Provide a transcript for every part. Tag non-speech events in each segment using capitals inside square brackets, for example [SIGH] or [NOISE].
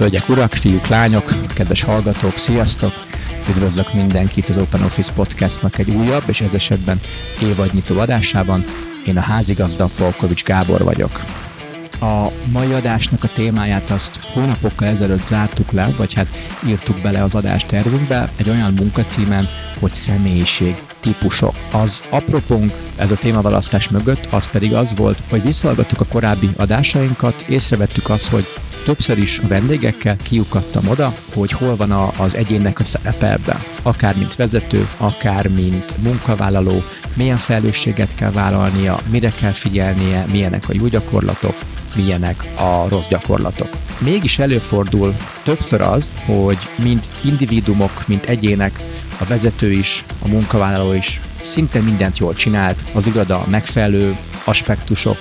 Hölgyek, urak, fiúk, lányok, kedves hallgatók, sziasztok! Üdvözlök mindenkit az Open Office Podcastnak egy újabb, és ez esetben évadnyitó adásában. Én a házigazda Polkovics Gábor vagyok. A mai adásnak a témáját azt hónapokkal ezelőtt zártuk le, vagy hát írtuk bele az adástervünkbe egy olyan munkacímen, hogy személyiség típusok. Az apropónk ez a témaválasztás mögött az pedig az volt, hogy visszahallgattuk a korábbi adásainkat, észrevettük azt, hogy többször is a vendégekkel kiukadtam oda, hogy hol van a, az egyénnek a szerepe ebben. Akár mint vezető, akár mint munkavállaló, milyen felelősséget kell vállalnia, mire kell figyelnie, milyenek a jó gyakorlatok, milyenek a rossz gyakorlatok. Mégis előfordul többször az, hogy mint individumok, mint egyének, a vezető is, a munkavállaló is szinte mindent jól csinált, az iroda megfelelő aspektusok,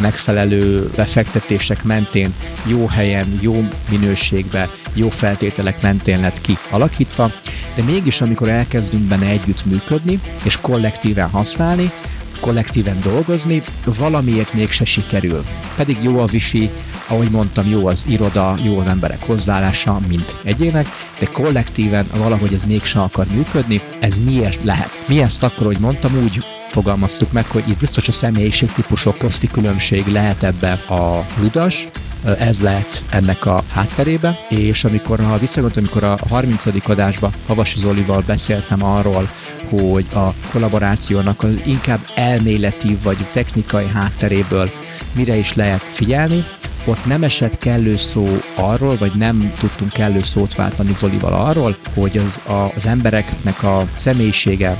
megfelelő befektetések mentén, jó helyen, jó minőségbe, jó feltételek mentén lett ki alakítva, de mégis amikor elkezdünk benne együtt működni, és kollektíven használni, kollektíven dolgozni, valamiért mégse sikerül. Pedig jó a wifi, ahogy mondtam, jó az iroda, jó az emberek hozzáállása, mint egyének, de kollektíven valahogy ez mégsem akar működni. Ez miért lehet? Mi ezt akkor, hogy mondtam, úgy fogalmaztuk meg, hogy itt biztos a személyiségtípusok közti különbség lehet ebbe a ludas, ez lehet ennek a hátterébe, és amikor, ha visszagondolom, amikor a 30. adásban Havasi Zolival beszéltem arról, hogy a kollaborációnak az inkább elméleti vagy technikai hátteréből mire is lehet figyelni, ott nem esett kellő szó arról, vagy nem tudtunk kellő szót váltani Zolival arról, hogy az, a, az embereknek a személyisége,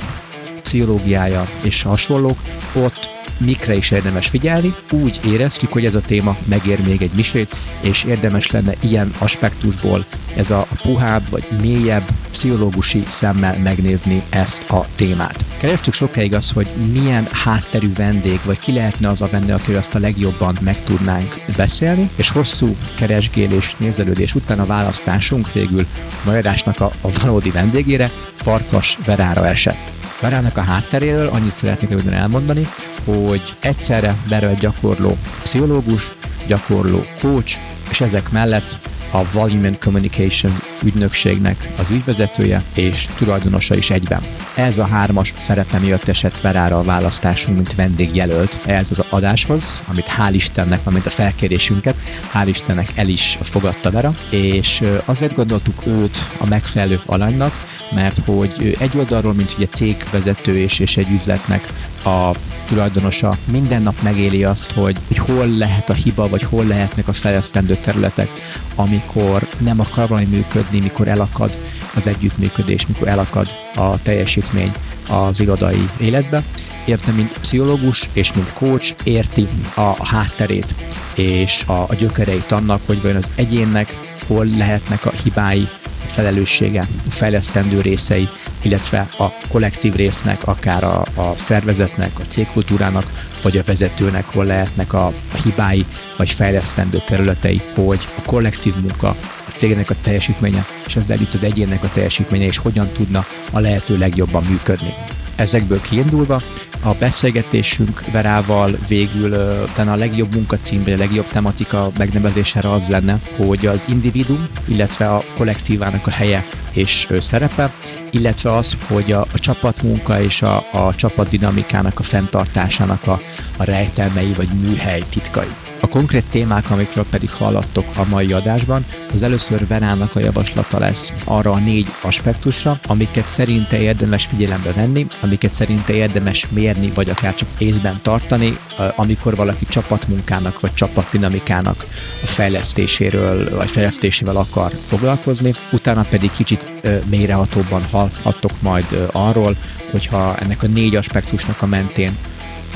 pszichológiája és hasonlók ott mikre is érdemes figyelni. Úgy éreztük, hogy ez a téma megér még egy misét, és érdemes lenne ilyen aspektusból ez a puhább vagy mélyebb pszichológusi szemmel megnézni ezt a témát. Kerestük sokáig az, hogy milyen hátterű vendég, vagy ki lehetne az a vendég, aki azt a legjobban meg tudnánk beszélni, és hosszú keresgélés, nézelődés után a választásunk végül Majadásnak a, a valódi vendégére, Farkas Verára esett. Verának a hátteréről annyit szeretnék röviden elmondani, hogy egyszerre berölt gyakorló pszichológus, gyakorló coach, és ezek mellett a Volume and Communication ügynökségnek az ügyvezetője és tulajdonosa is egyben. Ez a hármas szerepem jött esett Verára a választásunk, mint vendégjelölt ez az adáshoz, amit hál' Istennek, amit a felkérésünket, hál' Istennek el is fogadta Vera, és azért gondoltuk őt a megfelelő alanynak, mert hogy egy oldalról, mint ugye cégvezető és, és egy üzletnek a tulajdonosa minden nap megéli azt, hogy, hogy hol lehet a hiba, vagy hol lehetnek a fejlesztendő területek, amikor nem akar valami működni, mikor elakad az együttműködés, mikor elakad a teljesítmény az irodai életbe. Érte, mint pszichológus és mint coach érti a hátterét és a, a gyökereit annak, hogy vajon az egyénnek hol lehetnek a hibái, felelőssége, a fejlesztendő részei, illetve a kollektív résznek, akár a, a szervezetnek, a cégkultúrának, vagy a vezetőnek hol lehetnek a, hibái, vagy fejlesztendő területei, hogy a kollektív munka, a cégnek a teljesítménye, és ezzel itt az egyénnek a teljesítménye, és hogyan tudna a lehető legjobban működni. Ezekből kiindulva a beszélgetésünk Verával végül talán a legjobb munkacím, vagy a legjobb tematika megnevezésére az lenne, hogy az individuum, illetve a kollektívának a helye és szerepe, illetve az, hogy a, a csapatmunka és a, a csapatdinamikának a fenntartásának a, a rejtelmei vagy műhely titkai. A konkrét témák, amikről pedig hallattok a mai adásban, az először Verának a javaslata lesz arra a négy aspektusra, amiket szerinte érdemes figyelembe venni, amiket szerinte érdemes mérni, vagy akár csak észben tartani, amikor valaki csapatmunkának vagy csapatdinamikának a fejlesztéséről vagy fejlesztésével akar foglalkozni, utána pedig kicsit mélyrehatóbban hallhattok majd arról, hogyha ennek a négy aspektusnak a mentén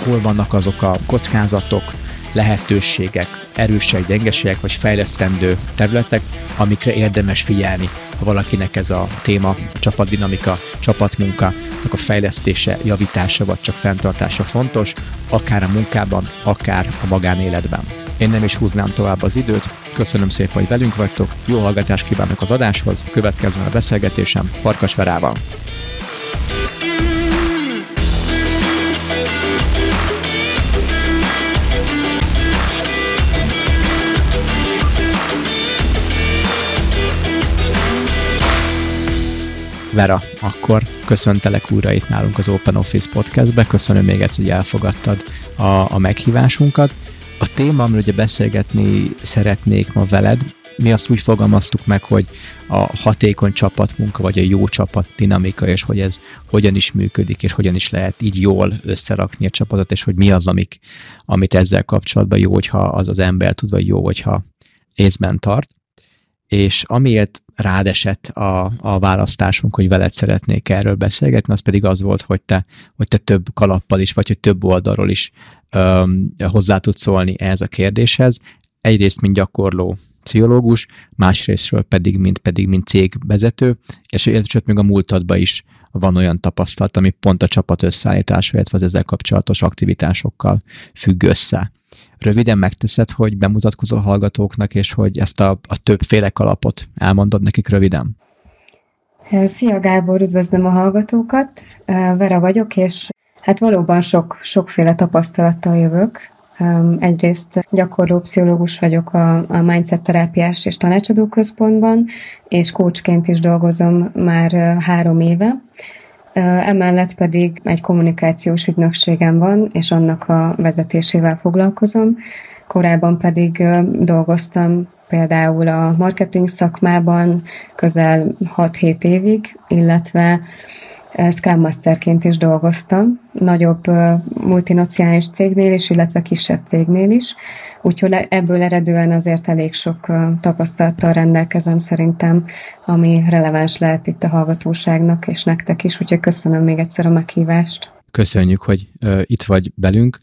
hol vannak azok a kockázatok, lehetőségek, erősek, gyengeségek vagy fejlesztendő területek, amikre érdemes figyelni, ha valakinek ez a téma, csapatdinamika, csapatmunka, a fejlesztése, javítása vagy csak fenntartása fontos, akár a munkában, akár a magánéletben. Én nem is húznám tovább az időt, köszönöm szépen, hogy velünk vagytok, jó hallgatást kívánok az adáshoz, következzen a beszélgetésem Farkas Verával. Vera, akkor köszöntelek újra itt nálunk az Open Office Podcastbe. Köszönöm még egyszer, hogy elfogadtad a, a meghívásunkat. A téma, amiről ugye beszélgetni szeretnék ma veled, mi azt úgy fogalmaztuk meg, hogy a hatékony csapatmunka, vagy a jó csapat dinamika, és hogy ez hogyan is működik, és hogyan is lehet így jól összerakni a csapatot, és hogy mi az, amik, amit ezzel kapcsolatban jó, hogyha az az ember tud, vagy jó, hogyha észben tart. És amiért rád esett a, a választásunk, hogy veled szeretnék erről beszélgetni, az pedig az volt, hogy te, hogy te több kalappal is, vagy hogy több oldalról is öm, hozzá tudsz szólni ehhez a kérdéshez. Egyrészt, mint gyakorló pszichológus, másrésztről pedig, mint pedig, mint cégvezető, és illetve még a múltadban is van olyan tapasztalat, ami pont a csapat összeállítás, illetve az ezzel kapcsolatos aktivitásokkal függ össze. Röviden megteszed, hogy bemutatkozol hallgatóknak, és hogy ezt a, a többféle kalapot elmondod nekik röviden? Szia Gábor, üdvözlöm a hallgatókat. Vera vagyok, és hát valóban sok, sokféle tapasztalattal jövök. Egyrészt gyakorló pszichológus vagyok a, a Mindset Terápiás és Tanácsadó Központban, és coachként is dolgozom már három éve. Emellett pedig egy kommunikációs ügynökségem van, és annak a vezetésével foglalkozom. Korábban pedig dolgoztam például a marketing szakmában közel 6-7 évig, illetve Scrum Masterként is dolgoztam, nagyobb multinacionális cégnél is, illetve kisebb cégnél is, úgyhogy ebből eredően azért elég sok tapasztalattal rendelkezem szerintem, ami releváns lehet itt a hallgatóságnak és nektek is, úgyhogy köszönöm még egyszer a meghívást. Köszönjük, hogy uh, itt vagy velünk.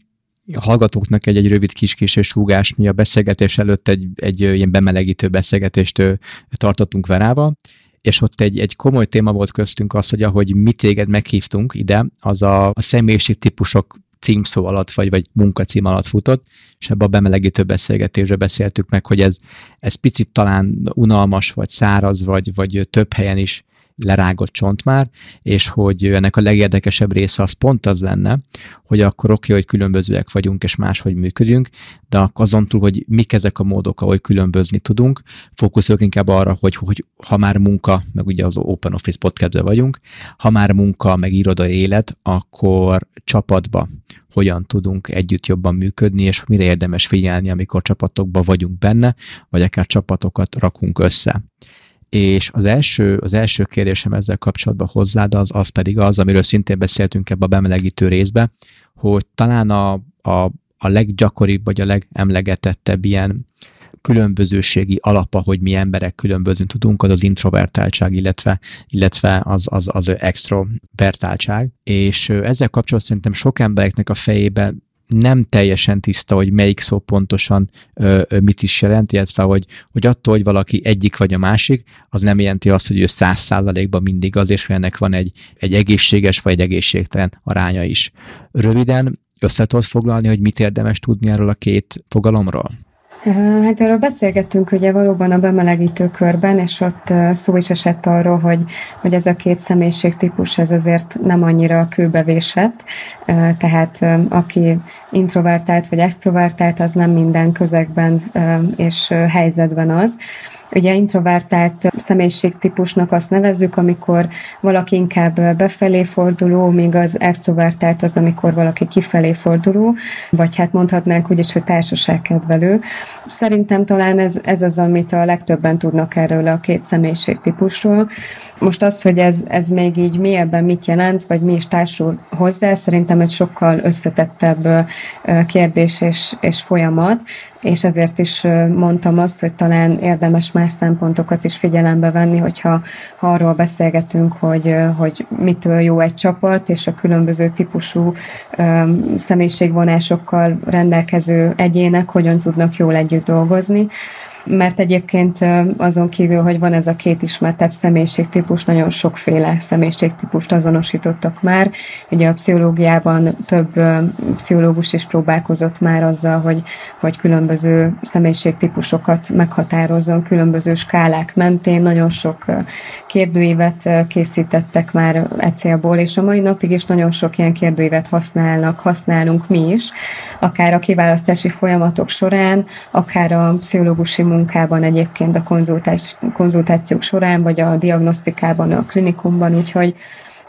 A hallgatóknak egy, egy rövid kis-kis súgás, mi a beszélgetés előtt egy, egy ilyen bemelegítő beszélgetést tartottunk Verával, és ott egy, egy komoly téma volt köztünk az, hogy ahogy mi téged meghívtunk ide, az a, a személyiség típusok címszó alatt, vagy, vagy munkacím alatt futott, és ebbe a bemelegítő beszélgetésre beszéltük meg, hogy ez, ez picit talán unalmas, vagy száraz, vagy, vagy több helyen is lerágott csont már, és hogy ennek a legérdekesebb része az pont az lenne, hogy akkor oké, hogy különbözőek vagyunk, és máshogy működünk, de azon túl, hogy mik ezek a módok, ahogy különbözni tudunk, fókuszolok inkább arra, hogy, hogy ha már munka, meg ugye az Open Office podcast vagyunk, ha már munka, meg irodai élet, akkor csapatba hogyan tudunk együtt jobban működni, és mire érdemes figyelni, amikor csapatokban vagyunk benne, vagy akár csapatokat rakunk össze. És az első, az első kérdésem ezzel kapcsolatban hozzád az, az pedig az, amiről szintén beszéltünk ebbe a bemelegítő részbe, hogy talán a, a, a leggyakoribb, vagy a legemlegetettebb ilyen különbözőségi alapa, hogy mi emberek különbözni tudunk, az az introvertáltság, illetve, illetve az, az, az extrovertáltság. És ezzel kapcsolatban szerintem sok embereknek a fejében nem teljesen tiszta, hogy melyik szó pontosan ö, ö, mit is jelent, illetve hogy, hogy attól, hogy valaki egyik vagy a másik, az nem jelenti azt, hogy ő száz százalékban mindig az, és hogy ennek van egy, egy egészséges vagy egy egészségtelen aránya is. Röviden össze foglalni, hogy mit érdemes tudni erről a két fogalomról? Hát erről beszélgettünk ugye valóban a bemelegítő körben, és ott szó is esett arról, hogy, hogy ez a két személyiségtípus ez azért nem annyira kőbevésett, tehát aki introvertált vagy extrovertált, az nem minden közegben és helyzetben az. Ugye introvertált személyiségtípusnak azt nevezzük, amikor valaki inkább befelé forduló, míg az extrovertált az, amikor valaki kifelé forduló, vagy hát mondhatnánk úgy is, hogy társaságkedvelő. Szerintem talán ez, ez az, amit a legtöbben tudnak erről a két személyiségtípusról. Most az, hogy ez, ez még így mélyebben mit jelent, vagy mi is társul hozzá, szerintem egy sokkal összetettebb kérdés és, és folyamat, és ezért is mondtam azt, hogy talán érdemes más szempontokat is figyelembe venni, hogyha ha arról beszélgetünk, hogy, hogy mitől jó egy csapat, és a különböző típusú személyiségvonásokkal rendelkező egyének hogyan tudnak jól együtt dolgozni mert egyébként azon kívül, hogy van ez a két ismertebb személyiségtípus, nagyon sokféle személyiségtípust azonosítottak már. Ugye a pszichológiában több pszichológus is próbálkozott már azzal, hogy, hogy különböző személyiségtípusokat meghatározzon, különböző skálák mentén. Nagyon sok kérdőívet készítettek már e célból, és a mai napig is nagyon sok ilyen kérdőívet használnak, használunk mi is, akár a kiválasztási folyamatok során, akár a pszichológusi munkában egyébként a konzultációk során, vagy a diagnosztikában, a klinikumban, úgyhogy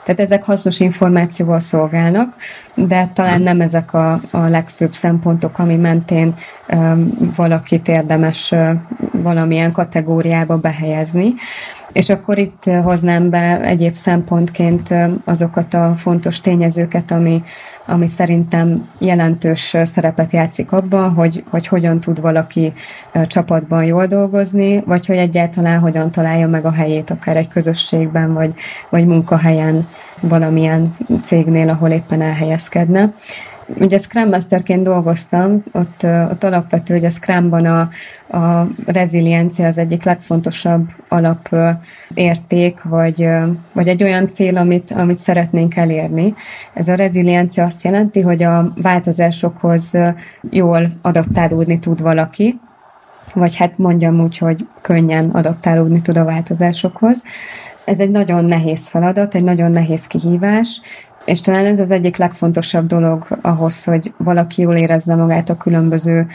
tehát ezek hasznos információval szolgálnak, de talán nem ezek a, a legfőbb szempontok, ami mentén um, valakit érdemes uh, valamilyen kategóriába behelyezni. És akkor itt hoznám be egyéb szempontként azokat a fontos tényezőket, ami, ami szerintem jelentős szerepet játszik abban, hogy, hogy hogyan tud valaki csapatban jól dolgozni, vagy hogy egyáltalán hogyan találja meg a helyét akár egy közösségben, vagy, vagy munkahelyen valamilyen cégnél, ahol éppen elhelyezkedne. Ugye Scrum Masterként dolgoztam, ott, ott alapvető, hogy a Scrumban a, a reziliencia az egyik legfontosabb alapérték, vagy, vagy egy olyan cél, amit, amit szeretnénk elérni. Ez a reziliencia azt jelenti, hogy a változásokhoz jól adaptálódni tud valaki, vagy hát mondjam úgy, hogy könnyen adaptálódni tud a változásokhoz. Ez egy nagyon nehéz feladat, egy nagyon nehéz kihívás, és talán ez az egyik legfontosabb dolog ahhoz, hogy valaki jól érezze magát a különböző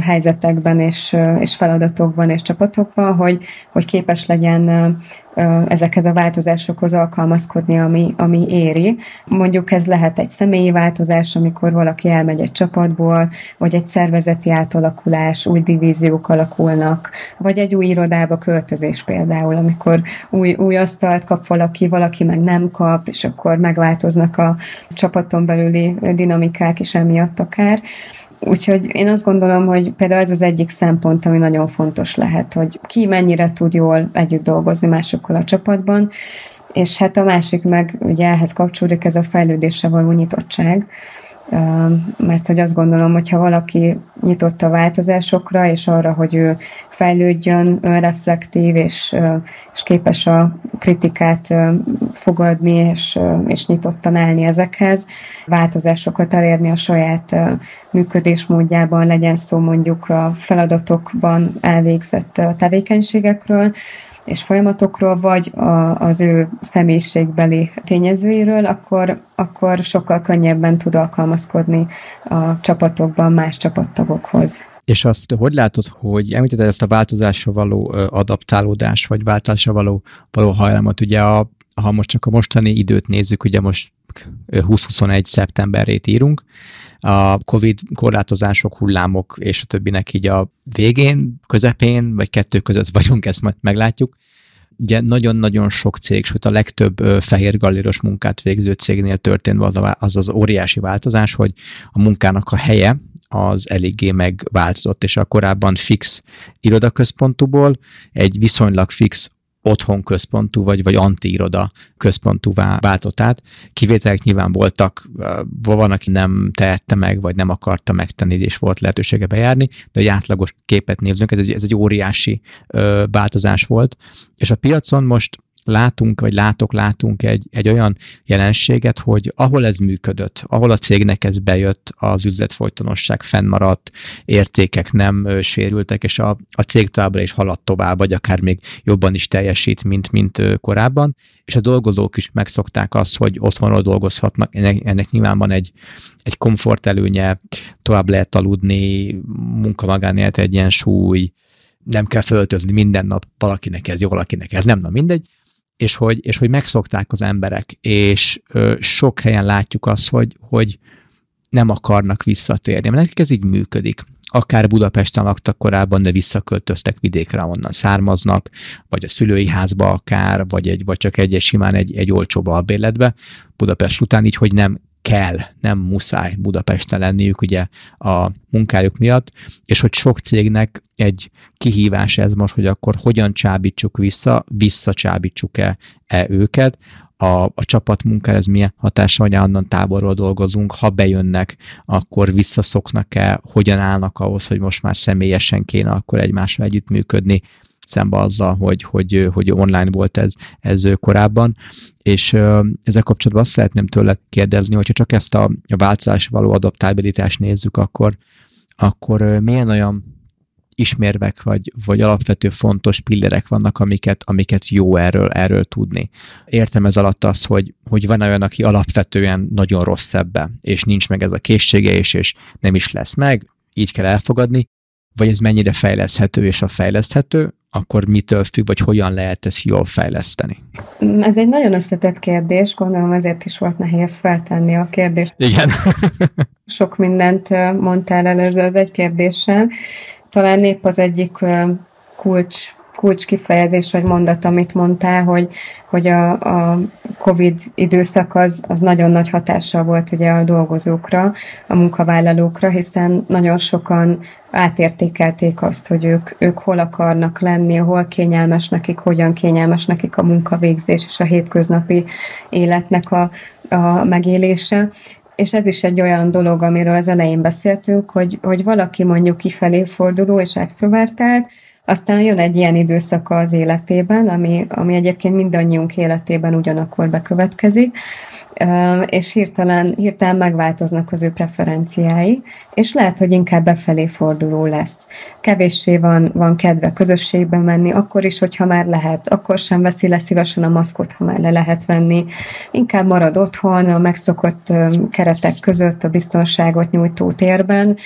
helyzetekben és, és feladatokban és csapatokban, hogy, hogy képes legyen ezekhez a változásokhoz alkalmazkodni, ami, ami éri. Mondjuk ez lehet egy személyi változás, amikor valaki elmegy egy csapatból, vagy egy szervezeti átalakulás, új divíziók alakulnak, vagy egy új irodába költözés például, amikor új, új asztalt kap valaki, valaki meg nem kap, és akkor megváltoznak a csapaton belüli dinamikák is emiatt akár. Úgyhogy én azt gondolom, hogy például ez az egyik szempont, ami nagyon fontos lehet, hogy ki mennyire tud jól együtt dolgozni másokkal a csapatban, és hát a másik meg ugye ehhez kapcsolódik ez a fejlődésre való nyitottság, mert hogy azt gondolom, hogy ha valaki nyitott a változásokra, és arra, hogy ő fejlődjön, önreflektív, és, és képes a kritikát fogadni, és, és nyitottan állni ezekhez, változásokat elérni a saját működésmódjában, legyen szó mondjuk a feladatokban elvégzett tevékenységekről, és folyamatokról, vagy a, az ő személyiségbeli tényezőiről, akkor, akkor sokkal könnyebben tud alkalmazkodni a csapatokban más csapattagokhoz. És azt hogy látod, hogy említetted ezt a változásra való adaptálódás, vagy változásra való, való hajlamot, ugye a, ha most csak a mostani időt nézzük, ugye most 2021 szeptemberét írunk, a COVID korlátozások, hullámok és a többinek így a végén, közepén, vagy kettő között vagyunk, ezt majd meglátjuk. Ugye nagyon-nagyon sok cég, sőt a legtöbb fehér galléros munkát végző cégnél történt az, az az óriási változás, hogy a munkának a helye az eléggé megváltozott, és a korábban fix irodaközpontúból egy viszonylag fix otthon központú, vagy, vagy anti-iroda központúvá váltott át. Kivételek nyilván voltak, van, aki nem tehette meg, vagy nem akarta megtenni, és volt lehetősége bejárni, de egy átlagos képet nézzünk, ez egy, ez egy óriási ö, változás volt, és a piacon most látunk, vagy látok, látunk egy, egy olyan jelenséget, hogy ahol ez működött, ahol a cégnek ez bejött, az üzletfolytonosság fennmaradt, értékek nem ö, sérültek, és a, a cég továbbra is haladt tovább, vagy akár még jobban is teljesít, mint, mint ö, korábban, és a dolgozók is megszokták azt, hogy otthonról dolgozhatnak, ennek, ennek nyilván van egy, egy komfort előnye, tovább lehet aludni, munka-magánélet egyensúly, nem kell föltözni minden nap, valakinek ez jó, valakinek ez nem, na mindegy, és hogy, és hogy megszokták az emberek, és ö, sok helyen látjuk azt, hogy, hogy nem akarnak visszatérni, mert nekik ez így működik. Akár Budapesten laktak korábban, de visszaköltöztek vidékre, onnan származnak, vagy a szülői házba akár, vagy, egy, vagy csak egy, egy simán egy, egy olcsóbb albérletbe. Budapest után, így, hogy nem kell, nem muszáj Budapesten lenniük ugye a munkájuk miatt, és hogy sok cégnek egy kihívás ez most, hogy akkor hogyan csábítsuk vissza, visszacsábítsuk-e e őket, a, a csapatmunkára ez milyen hatása, hogy onnan táborról dolgozunk, ha bejönnek, akkor visszaszoknak-e, hogyan állnak ahhoz, hogy most már személyesen kéne akkor egymással együttműködni, szembe azzal, hogy, hogy, hogy online volt ez, ez korábban, és ezzel kapcsolatban azt szeretném tőle kérdezni, hogyha csak ezt a, változás való adaptabilitást nézzük, akkor, akkor milyen olyan ismérvek, vagy, vagy alapvető fontos pillerek vannak, amiket, amiket jó erről, erről tudni. Értem ez alatt azt, hogy, hogy van olyan, aki alapvetően nagyon rossz ebbe, és nincs meg ez a készsége, és, és nem is lesz meg, így kell elfogadni, vagy ez mennyire fejleszthető, és a fejleszthető, akkor mitől függ, vagy hogyan lehet ezt jól fejleszteni? Ez egy nagyon összetett kérdés, gondolom ezért is volt nehéz feltenni a kérdést. Igen. [LAUGHS] Sok mindent mondtál előző az egy kérdéssel. Talán épp az egyik kulcs kulcs kifejezés vagy mondat, amit mondtál, hogy, hogy a, a COVID időszak az, az nagyon nagy hatással volt ugye a dolgozókra, a munkavállalókra, hiszen nagyon sokan átértékelték azt, hogy ők, ők hol akarnak lenni, hol kényelmes nekik, hogyan kényelmes nekik a munkavégzés és a hétköznapi életnek a, a megélése. És ez is egy olyan dolog, amiről az elején beszéltünk, hogy, hogy valaki mondjuk kifelé forduló és extrovertált, aztán jön egy ilyen időszaka az életében, ami, ami egyébként mindannyiunk életében ugyanakkor bekövetkezik, és hirtelen, hirtelen megváltoznak az ő preferenciái, és lehet, hogy inkább befelé forduló lesz. Kevéssé van, van kedve közösségbe menni, akkor is, hogyha már lehet, akkor sem veszi le szívesen a maszkot, ha már le lehet venni. Inkább marad otthon, a megszokott keretek között, a biztonságot nyújtó térben,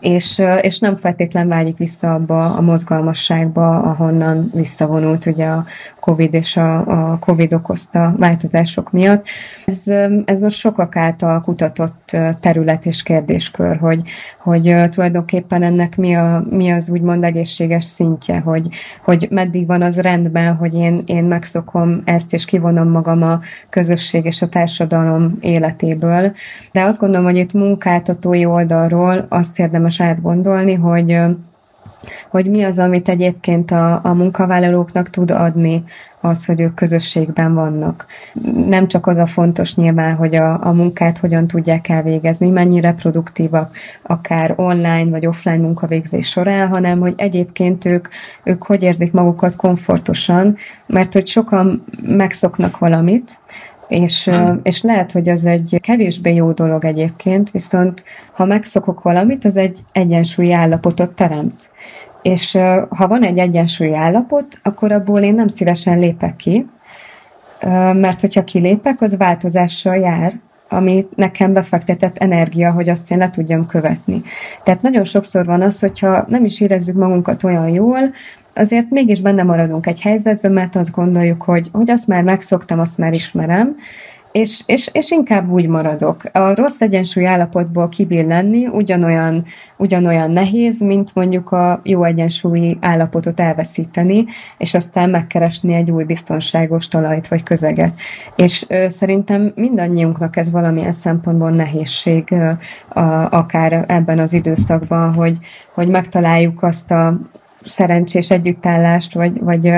és, és nem feltétlen vágyik vissza abba a mozgalmasságba, ahonnan visszavonult ugye a COVID és a, a COVID okozta változások miatt. Ez, ez most sokak által kutatott terület és kérdéskör, hogy, hogy tulajdonképpen ennek mi, a, mi az úgymond egészséges szintje, hogy, hogy meddig van az rendben, hogy én, én megszokom ezt, és kivonom magam a közösség és a társadalom életéből. De azt gondolom, hogy itt munkáltatói oldalról azt érdemes átgondolni, hogy hogy mi az, amit egyébként a, a munkavállalóknak tud adni az, hogy ők közösségben vannak. Nem csak az a fontos nyilván, hogy a, a munkát hogyan tudják elvégezni, mennyire produktívak, akár online vagy offline munkavégzés során, hanem hogy egyébként ők, ők hogy érzik magukat komfortosan, mert hogy sokan megszoknak valamit, és, és lehet, hogy az egy kevésbé jó dolog egyébként, viszont ha megszokok valamit, az egy egyensúlyi állapotot teremt. És ha van egy egyensúlyi állapot, akkor abból én nem szívesen lépek ki, mert hogyha kilépek, az változással jár, ami nekem befektetett energia, hogy azt én le tudjam követni. Tehát nagyon sokszor van az, hogyha nem is érezzük magunkat olyan jól, azért mégis benne maradunk egy helyzetben, mert azt gondoljuk, hogy, hogy azt már megszoktam, azt már ismerem, és, és, és inkább úgy maradok. A rossz egyensúly állapotból kibillenni ugyanolyan, ugyanolyan nehéz, mint mondjuk a jó egyensúlyi állapotot elveszíteni, és aztán megkeresni egy új biztonságos talajt vagy közeget. És ö, szerintem mindannyiunknak ez valamilyen szempontból nehézség, ö, a, akár ebben az időszakban, hogy, hogy megtaláljuk azt a szerencsés együttállást, vagy, vagy,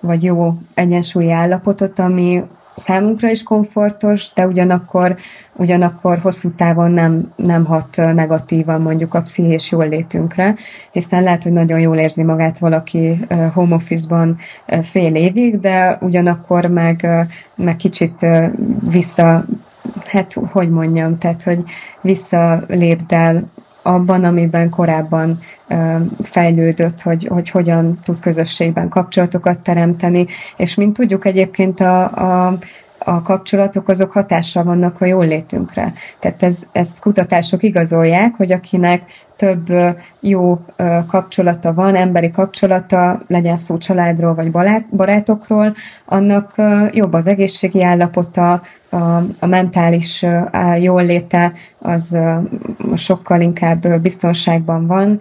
vagy jó egyensúlyi állapotot, ami, számunkra is komfortos, de ugyanakkor, ugyanakkor hosszú távon nem, nem hat negatívan mondjuk a pszichés jól létünkre, hiszen lehet, hogy nagyon jól érzi magát valaki home office-ban fél évig, de ugyanakkor meg, meg kicsit vissza hát hogy mondjam, tehát hogy visszalépdel abban, amiben korábban fejlődött, hogy, hogy hogyan tud közösségben kapcsolatokat teremteni, és mint tudjuk egyébként a, a a kapcsolatok azok hatással vannak a jól létünkre. Tehát ez, ez kutatások igazolják, hogy akinek több jó kapcsolata van, emberi kapcsolata, legyen szó családról vagy barátokról, annak jobb az egészségi állapota, a, a mentális jól léte az sokkal inkább biztonságban van,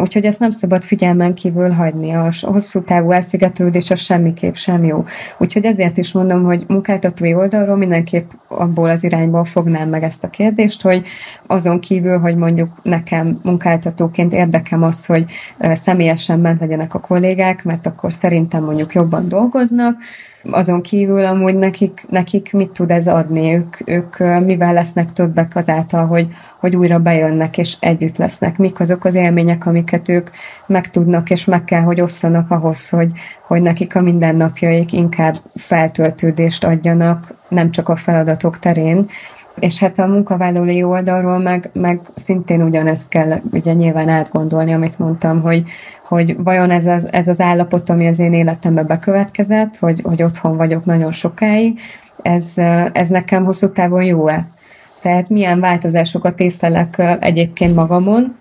úgyhogy ezt nem szabad figyelmen kívül hagyni. A hosszú távú elszigetelődés az semmiképp sem jó. Úgyhogy ezért is mondom, hogy munkáltatói oldalról mindenképp abból az irányból fognám meg ezt a kérdést, hogy azon kívül, hogy mondjuk nekem munkáltatóként érdekem az, hogy személyesen ment legyenek a kollégák, mert akkor szerintem mondjuk jobban dolgoznak, azon kívül amúgy nekik, nekik mit tud ez adni? Ők, ők mivel lesznek többek azáltal, hogy, hogy újra bejönnek és együtt lesznek? Mik azok az élmények, amiket ők meg tudnak és meg kell, hogy osszanak ahhoz, hogy, hogy nekik a mindennapjaik inkább feltöltődést adjanak, nem csak a feladatok terén, és hát a munkavállalói oldalról meg, meg szintén ugyanezt kell ugye nyilván átgondolni, amit mondtam, hogy, hogy vajon ez az, ez az állapot, ami az én életembe bekövetkezett, hogy, hogy otthon vagyok nagyon sokáig, ez, ez nekem hosszú távon jó-e? Tehát milyen változásokat észlelek egyébként magamon,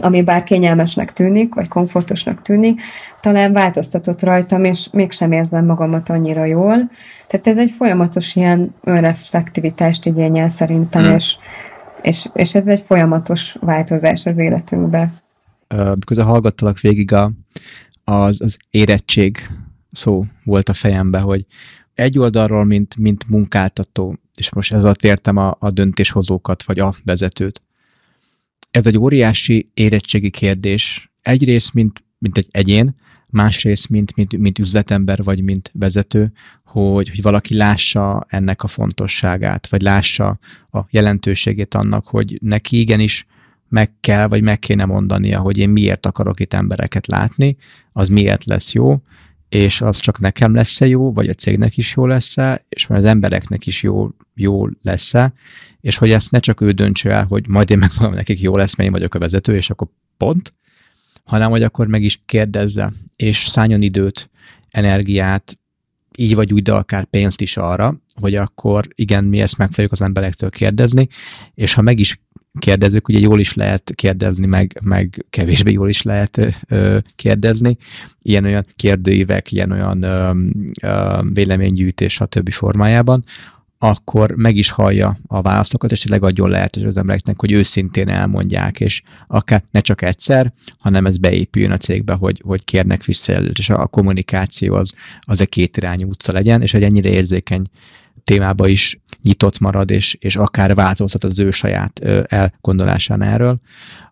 ami bár kényelmesnek tűnik, vagy komfortosnak tűnik, talán változtatott rajtam, és mégsem érzem magamat annyira jól. Tehát ez egy folyamatos ilyen önreflektivitást igényel szerintem, hmm. és, és, és ez egy folyamatos változás az életünkbe. Miközben hallgattalak végig a, az, az érettség szó volt a fejembe, hogy egy oldalról, mint, mint munkáltató, és most ez alatt értem a, a döntéshozókat, vagy a vezetőt. Ez egy óriási érettségi kérdés. Egyrészt, mint, mint egy egyén, másrészt, mint, mint, mint üzletember, vagy mint vezető, hogy, hogy valaki lássa ennek a fontosságát, vagy lássa a jelentőségét annak, hogy neki igenis meg kell, vagy meg kéne mondania, hogy én miért akarok itt embereket látni, az miért lesz jó, és az csak nekem lesz-e jó, vagy a cégnek is jó lesz-e, és vagy az embereknek is jó, jó lesz-e, és hogy ezt ne csak ő döntse el, hogy majd én megmondom nekik jó lesz, mert én vagyok a vezető, és akkor pont, hanem hogy akkor meg is kérdezze, és szálljon időt, energiát, így vagy úgy, de akár pénzt is arra, hogy akkor igen, mi ezt meg fogjuk az emberektől kérdezni, és ha meg is kérdezők, ugye jól is lehet kérdezni, meg, meg kevésbé jól is lehet ö, kérdezni. Ilyen-olyan kérdőívek, ilyen-olyan ö, ö, véleménygyűjtés, stb. formájában, akkor meg is hallja a válaszokat, és tényleg adjon lehetőség az embereknek, hogy őszintén elmondják, és akár ne csak egyszer, hanem ez beépüljön a cégbe, hogy, hogy kérnek visszajelzést, és a kommunikáció az, az a két irányú utca legyen, és egy ennyire érzékeny témába is nyitott marad, és, és akár változtat az ő saját elgondolásán erről.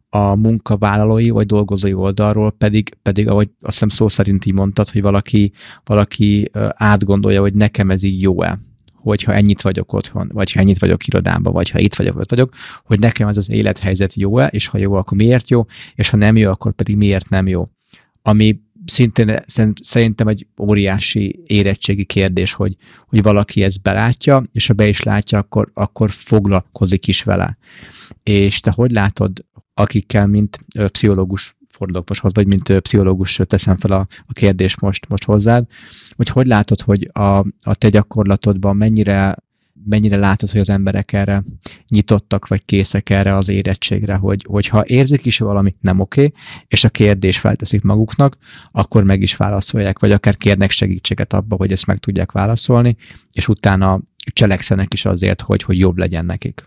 A munkavállalói vagy dolgozói oldalról pedig, pedig ahogy azt hiszem szó szerint így mondtad, hogy valaki, valaki átgondolja, hogy nekem ez így jó-e hogyha ennyit vagyok otthon, vagy ha ennyit vagyok irodában, vagy ha itt vagyok, vagy vagyok, hogy nekem ez az élethelyzet jó-e, és ha jó, akkor miért jó, és ha nem jó, akkor pedig miért nem jó. Ami szintén szerintem egy óriási érettségi kérdés, hogy, hogy valaki ezt belátja, és ha be is látja, akkor, akkor foglalkozik is vele. És te hogy látod, akikkel, mint pszichológus fordulok most vagy mint pszichológus teszem fel a, a kérdést most, most hozzád, hogy hogy látod, hogy a, a te gyakorlatodban mennyire mennyire látod, hogy az emberek erre nyitottak, vagy készek erre az érettségre, hogy, hogyha érzik is valami nem oké, és a kérdés felteszik maguknak, akkor meg is válaszolják, vagy akár kérnek segítséget abba, hogy ezt meg tudják válaszolni, és utána cselekszenek is azért, hogy, hogy jobb legyen nekik.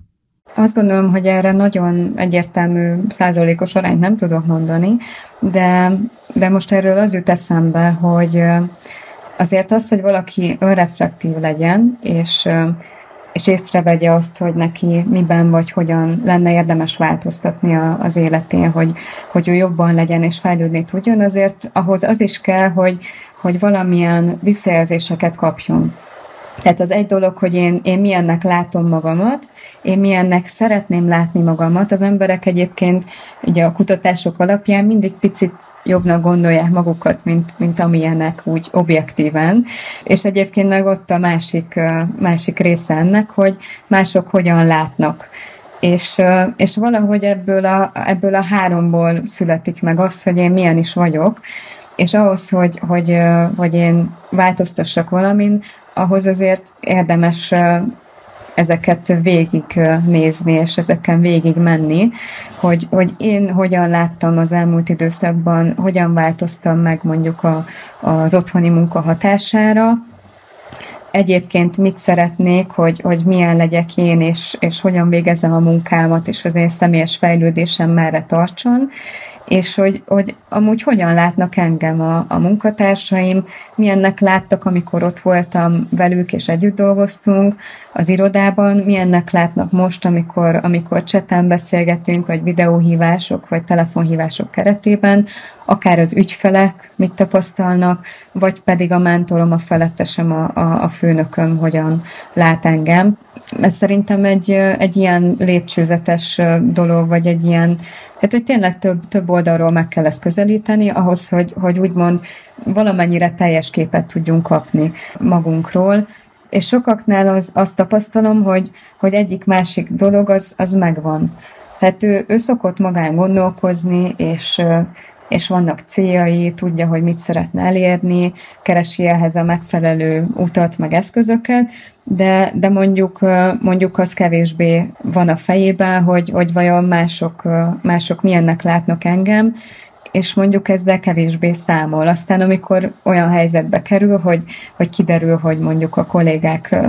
Azt gondolom, hogy erre nagyon egyértelmű százalékos arányt nem tudok mondani, de, de most erről az jut eszembe, hogy azért az, hogy valaki önreflektív legyen, és és észrevegye azt, hogy neki miben vagy hogyan lenne érdemes változtatni a, az életén, hogy, hogy ő jobban legyen és fejlődni tudjon, azért ahhoz az is kell, hogy, hogy valamilyen visszajelzéseket kapjon. Tehát az egy dolog, hogy én, én milyennek látom magamat, én milyennek szeretném látni magamat. Az emberek egyébként ugye a kutatások alapján mindig picit jobbnak gondolják magukat, mint, mint amilyenek úgy objektíven. És egyébként meg ott a másik, másik része ennek, hogy mások hogyan látnak. És, és valahogy ebből a, ebből a háromból születik meg az, hogy én milyen is vagyok, és ahhoz, hogy, hogy, hogy én változtassak valamin, ahhoz azért érdemes ezeket végig nézni, és ezeken végig menni, hogy, hogy én hogyan láttam az elmúlt időszakban, hogyan változtam meg mondjuk a, az otthoni munka hatására, egyébként mit szeretnék, hogy, hogy milyen legyek én, és, és hogyan végezem a munkámat, és az én személyes fejlődésem merre tartson, és hogy, hogy amúgy hogyan látnak engem a, a munkatársaim, milyennek láttak, amikor ott voltam velük és együtt dolgoztunk az irodában, milyennek látnak most, amikor, amikor cseten beszélgetünk, vagy videóhívások, vagy telefonhívások keretében, akár az ügyfelek mit tapasztalnak, vagy pedig a mentorom, a felettesem, a, a, a főnököm hogyan lát engem. Ez szerintem egy, egy ilyen lépcsőzetes dolog, vagy egy ilyen, hát hogy tényleg több, több oldalról meg kell ezt közelíteni, ahhoz, hogy, hogy úgymond valamennyire teljes képet tudjunk kapni magunkról, és sokaknál az, azt tapasztalom, hogy, hogy egyik-másik dolog az, az megvan. Tehát ő, ő szokott magán gondolkozni, és, és vannak céljai, tudja, hogy mit szeretne elérni, keresi ehhez a megfelelő utat, meg eszközöket, de, de mondjuk, mondjuk az kevésbé van a fejében, hogy, hogy vajon mások, mások milyennek látnak engem, és mondjuk ezzel kevésbé számol. Aztán amikor olyan helyzetbe kerül, hogy, hogy kiderül, hogy mondjuk a kollégák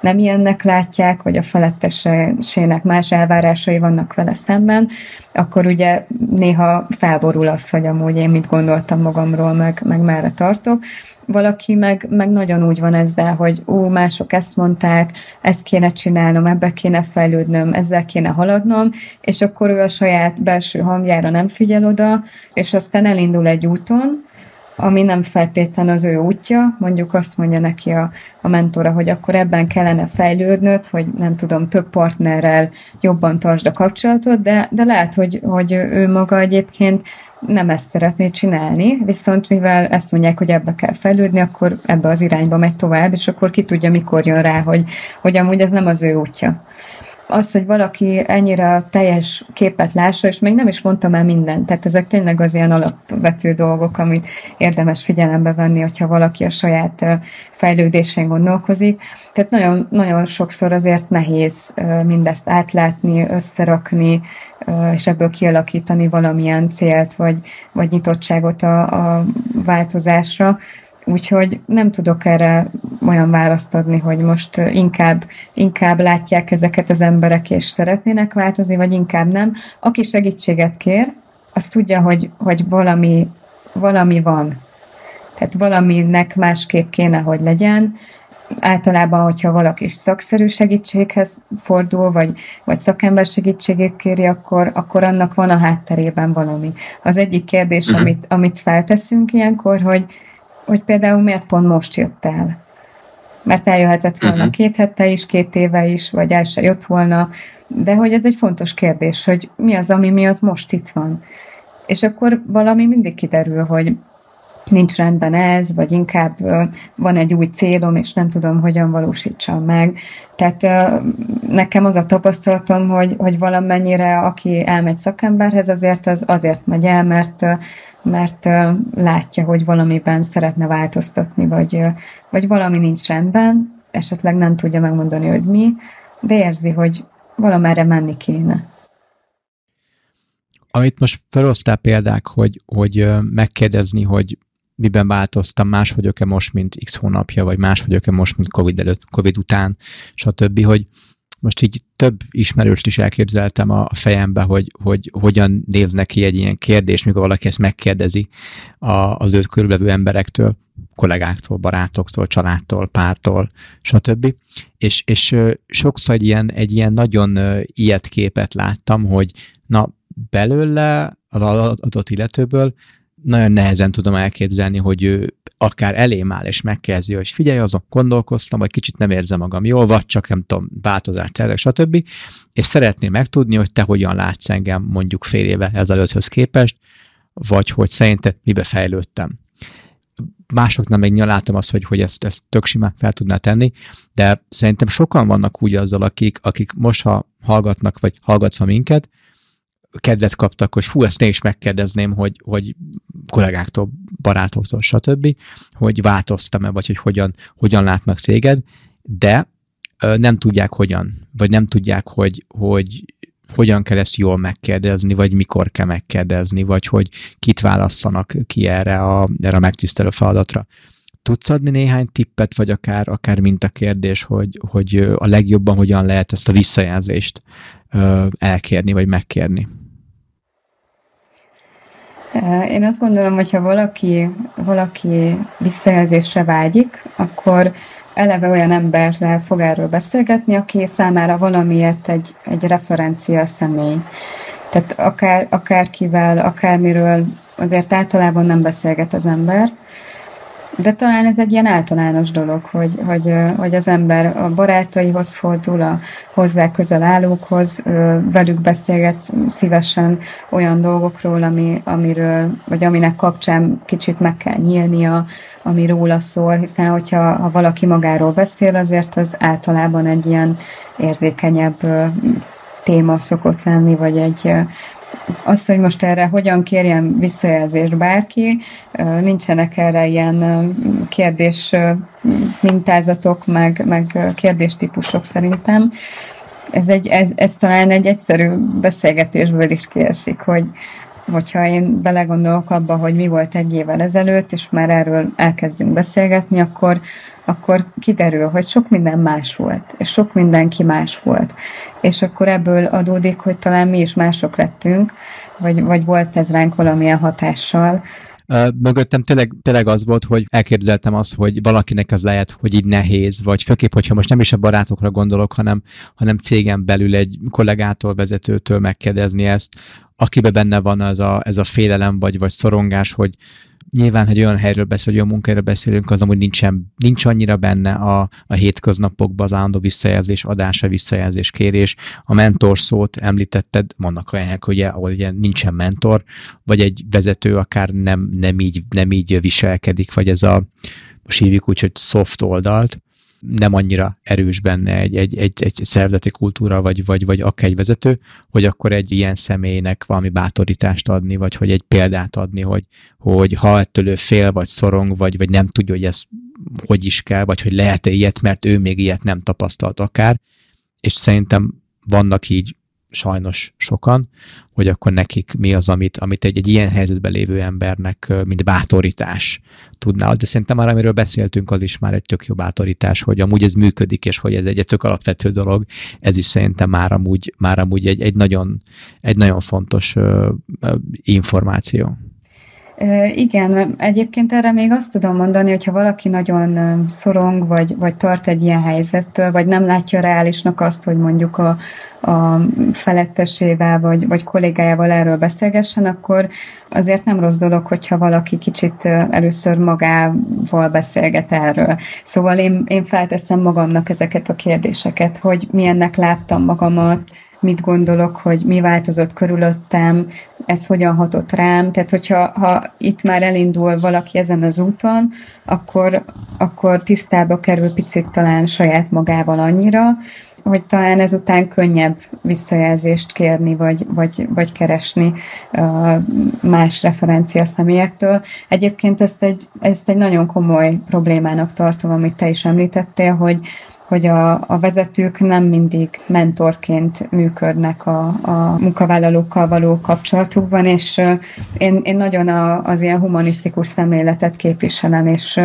nem ilyennek látják, vagy a felettesének más elvárásai vannak vele szemben, akkor ugye néha felborul az, hogy amúgy én mit gondoltam magamról, meg, meg merre tartok. Valaki meg, meg nagyon úgy van ezzel, hogy ó, mások ezt mondták, ezt kéne csinálnom, ebbe kéne fejlődnöm, ezzel kéne haladnom, és akkor ő a saját belső hangjára nem figyel oda, és aztán elindul egy úton, ami nem feltétlen az ő útja, mondjuk azt mondja neki a, a mentora, hogy akkor ebben kellene fejlődnöd, hogy nem tudom, több partnerrel jobban tartsd a kapcsolatot, de, de lehet, hogy, hogy ő maga egyébként nem ezt szeretné csinálni, viszont mivel ezt mondják, hogy ebbe kell fejlődni, akkor ebbe az irányba megy tovább, és akkor ki tudja, mikor jön rá, hogy, hogy amúgy ez nem az ő útja az, hogy valaki ennyire teljes képet lássa, és még nem is mondtam el mindent, tehát ezek tényleg az ilyen alapvető dolgok, amit érdemes figyelembe venni, hogyha valaki a saját fejlődésén gondolkozik. Tehát nagyon, nagyon sokszor azért nehéz mindezt átlátni, összerakni, és ebből kialakítani valamilyen célt, vagy, vagy nyitottságot a, a változásra. Úgyhogy nem tudok erre olyan választ adni, hogy most inkább, inkább látják ezeket az emberek, és szeretnének változni, vagy inkább nem. Aki segítséget kér, az tudja, hogy, hogy valami, valami van. Tehát valaminek másképp kéne, hogy legyen. Általában, hogyha valaki szakszerű segítséghez fordul, vagy, vagy szakember segítségét kéri, akkor, akkor annak van a hátterében valami. Az egyik kérdés, uh-huh. amit, amit felteszünk ilyenkor, hogy, hogy például miért pont most jött el. Mert eljöhetett volna uh-huh. két hete is, két éve is, vagy el se jött volna, de hogy ez egy fontos kérdés, hogy mi az, ami miatt most itt van. És akkor valami mindig kiderül, hogy nincs rendben ez, vagy inkább van egy új célom, és nem tudom, hogyan valósítsam meg. Tehát nekem az a tapasztalatom, hogy, hogy valamennyire, aki elmegy szakemberhez, azért az azért megy el, mert mert látja, hogy valamiben szeretne változtatni, vagy, vagy valami nincs rendben, esetleg nem tudja megmondani, hogy mi, de érzi, hogy valamerre menni kéne. Amit most felosztál példák, hogy, hogy megkérdezni, hogy miben változtam, más vagyok-e most, mint x hónapja, vagy más vagyok-e most, mint Covid előtt, Covid után, stb., hogy most így több ismerőst is elképzeltem a fejembe, hogy, hogy hogyan néz neki egy ilyen kérdés, mikor valaki ezt megkérdezi az őt körülvevő emberektől, kollégáktól, barátoktól, családtól, pártól, stb. És, és sokszor egy ilyen, egy ilyen nagyon ilyet képet láttam, hogy na belőle az adott illetőből nagyon nehezen tudom elképzelni, hogy ő akár elém áll és megkezdi, hogy figyelj, azon gondolkoztam, vagy kicsit nem érzem magam jól, vagy csak nem tudom, változást tervek, stb. És szeretném megtudni, hogy te hogyan látsz engem mondjuk fél éve ezelőtthöz képest, vagy hogy szerinted mibe fejlődtem. Másoknál még látom azt, hogy, hogy ezt, ezt tök simán fel tudná tenni, de szerintem sokan vannak úgy azzal, akik, akik most, ha hallgatnak, vagy hallgatva minket, kedvet kaptak, hogy fú, ezt én is megkérdezném, hogy, hogy kollégáktól, barátoktól, stb., hogy változtam-e, vagy hogy hogyan, hogyan látnak téged, de nem tudják hogyan, vagy nem tudják, hogy, hogy hogyan kell ezt jól megkérdezni, vagy mikor kell megkérdezni, vagy hogy kit válasszanak ki erre a, erre a megtisztelő feladatra. Tudsz adni néhány tippet, vagy akár, akár mint a kérdés, hogy, hogy a legjobban hogyan lehet ezt a visszajelzést elkérni, vagy megkérni? Én azt gondolom, hogy ha valaki, valaki visszajelzésre vágyik, akkor eleve olyan emberrel fog erről beszélgetni, aki számára valamiért egy, egy referencia személy. Tehát akár, akárkivel, akármiről azért általában nem beszélget az ember, de talán ez egy ilyen általános dolog, hogy, hogy, hogy az ember a barátaihoz fordul, a hozzá közel állókhoz, velük beszélget szívesen olyan dolgokról, ami, amiről, vagy aminek kapcsán kicsit meg kell nyílnia, ami róla szól, hiszen hogyha ha valaki magáról beszél, azért az általában egy ilyen érzékenyebb téma szokott lenni, vagy egy, az, hogy most erre hogyan kérjen visszajelzést bárki, nincsenek erre ilyen kérdés mintázatok, meg, meg kérdéstípusok szerintem. Ez, egy, ez, ez talán egy egyszerű beszélgetésből is kiesik, hogy hogyha én belegondolok abba, hogy mi volt egy évvel ezelőtt, és már erről elkezdünk beszélgetni, akkor, akkor kiderül, hogy sok minden más volt, és sok mindenki más volt. És akkor ebből adódik, hogy talán mi is mások lettünk, vagy, vagy volt ez ránk valamilyen hatással, mögöttem tényleg, tényleg az volt, hogy elképzeltem azt, hogy valakinek az lehet, hogy így nehéz, vagy főképp, hogyha most nem is a barátokra gondolok, hanem, hanem cégen belül egy kollégától, vezetőtől megkérdezni ezt, akibe benne van az a, ez a félelem, vagy, vagy szorongás, hogy nyilván, hogy olyan helyről beszél, vagy olyan munkáról beszélünk, az amúgy nincsen, nincs annyira benne a, a hétköznapokban az állandó visszajelzés adása, visszajelzés kérés. A mentor szót említetted, vannak olyan helyek, ugye, ahol ugye nincsen mentor, vagy egy vezető akár nem, nem, így, nem így viselkedik, vagy ez a, most hívjuk úgy, hogy soft oldalt, nem annyira erős benne egy, egy, egy, egy szervezeti kultúra, vagy, vagy, vagy akár egy vezető, hogy akkor egy ilyen személynek valami bátorítást adni, vagy hogy egy példát adni, hogy, hogy ha ettől ő fél, vagy szorong, vagy, vagy nem tudja, hogy ez hogy is kell, vagy hogy lehet-e ilyet, mert ő még ilyet nem tapasztalt akár, és szerintem vannak így sajnos sokan, hogy akkor nekik mi az, amit, amit egy, egy ilyen helyzetben lévő embernek, mint bátorítás tudná. De szerintem már amiről beszéltünk, az is már egy tök jó bátorítás, hogy amúgy ez működik, és hogy ez egy, egy tök alapvető dolog. Ez is szerintem már amúgy, már amúgy egy, egy, nagyon, egy nagyon fontos uh, információ. Igen, egyébként erre még azt tudom mondani, hogyha valaki nagyon szorong, vagy, vagy tart egy ilyen helyzettől, vagy nem látja reálisnak azt, hogy mondjuk a, a felettesével, vagy, vagy kollégájával erről beszélgessen, akkor azért nem rossz dolog, hogyha valaki kicsit először magával beszélget erről. Szóval én, én felteszem magamnak ezeket a kérdéseket, hogy milyennek láttam magamat, mit gondolok, hogy mi változott körülöttem, ez hogyan hatott rám. Tehát, hogyha ha itt már elindul valaki ezen az úton, akkor, akkor tisztába kerül picit talán saját magával annyira, hogy talán ezután könnyebb visszajelzést kérni, vagy, vagy, vagy keresni más referencia személyektől. Egyébként ezt egy, ezt egy nagyon komoly problémának tartom, amit te is említettél, hogy hogy a, a vezetők nem mindig mentorként működnek a, a munkavállalókkal való kapcsolatukban, és én, én nagyon a, az ilyen humanisztikus szemléletet képviselem, és,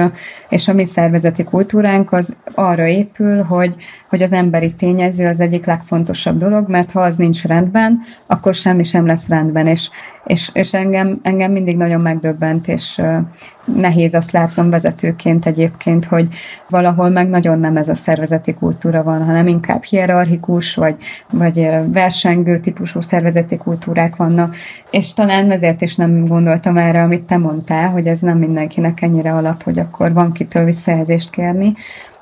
és a mi szervezeti kultúránk az arra épül, hogy, hogy az emberi tényező az egyik legfontosabb dolog, mert ha az nincs rendben, akkor semmi sem lesz rendben, és, és, és engem, engem mindig nagyon megdöbbent, és nehéz azt látnom vezetőként egyébként, hogy valahol meg nagyon nem ez a szervezeti kultúra van, hanem inkább hierarchikus, vagy, vagy versengő típusú szervezeti kultúrák vannak, és talán ezért is nem gondoltam erre, amit te mondtál, hogy ez nem mindenkinek ennyire alap, hogy akkor van kitől visszajelzést kérni,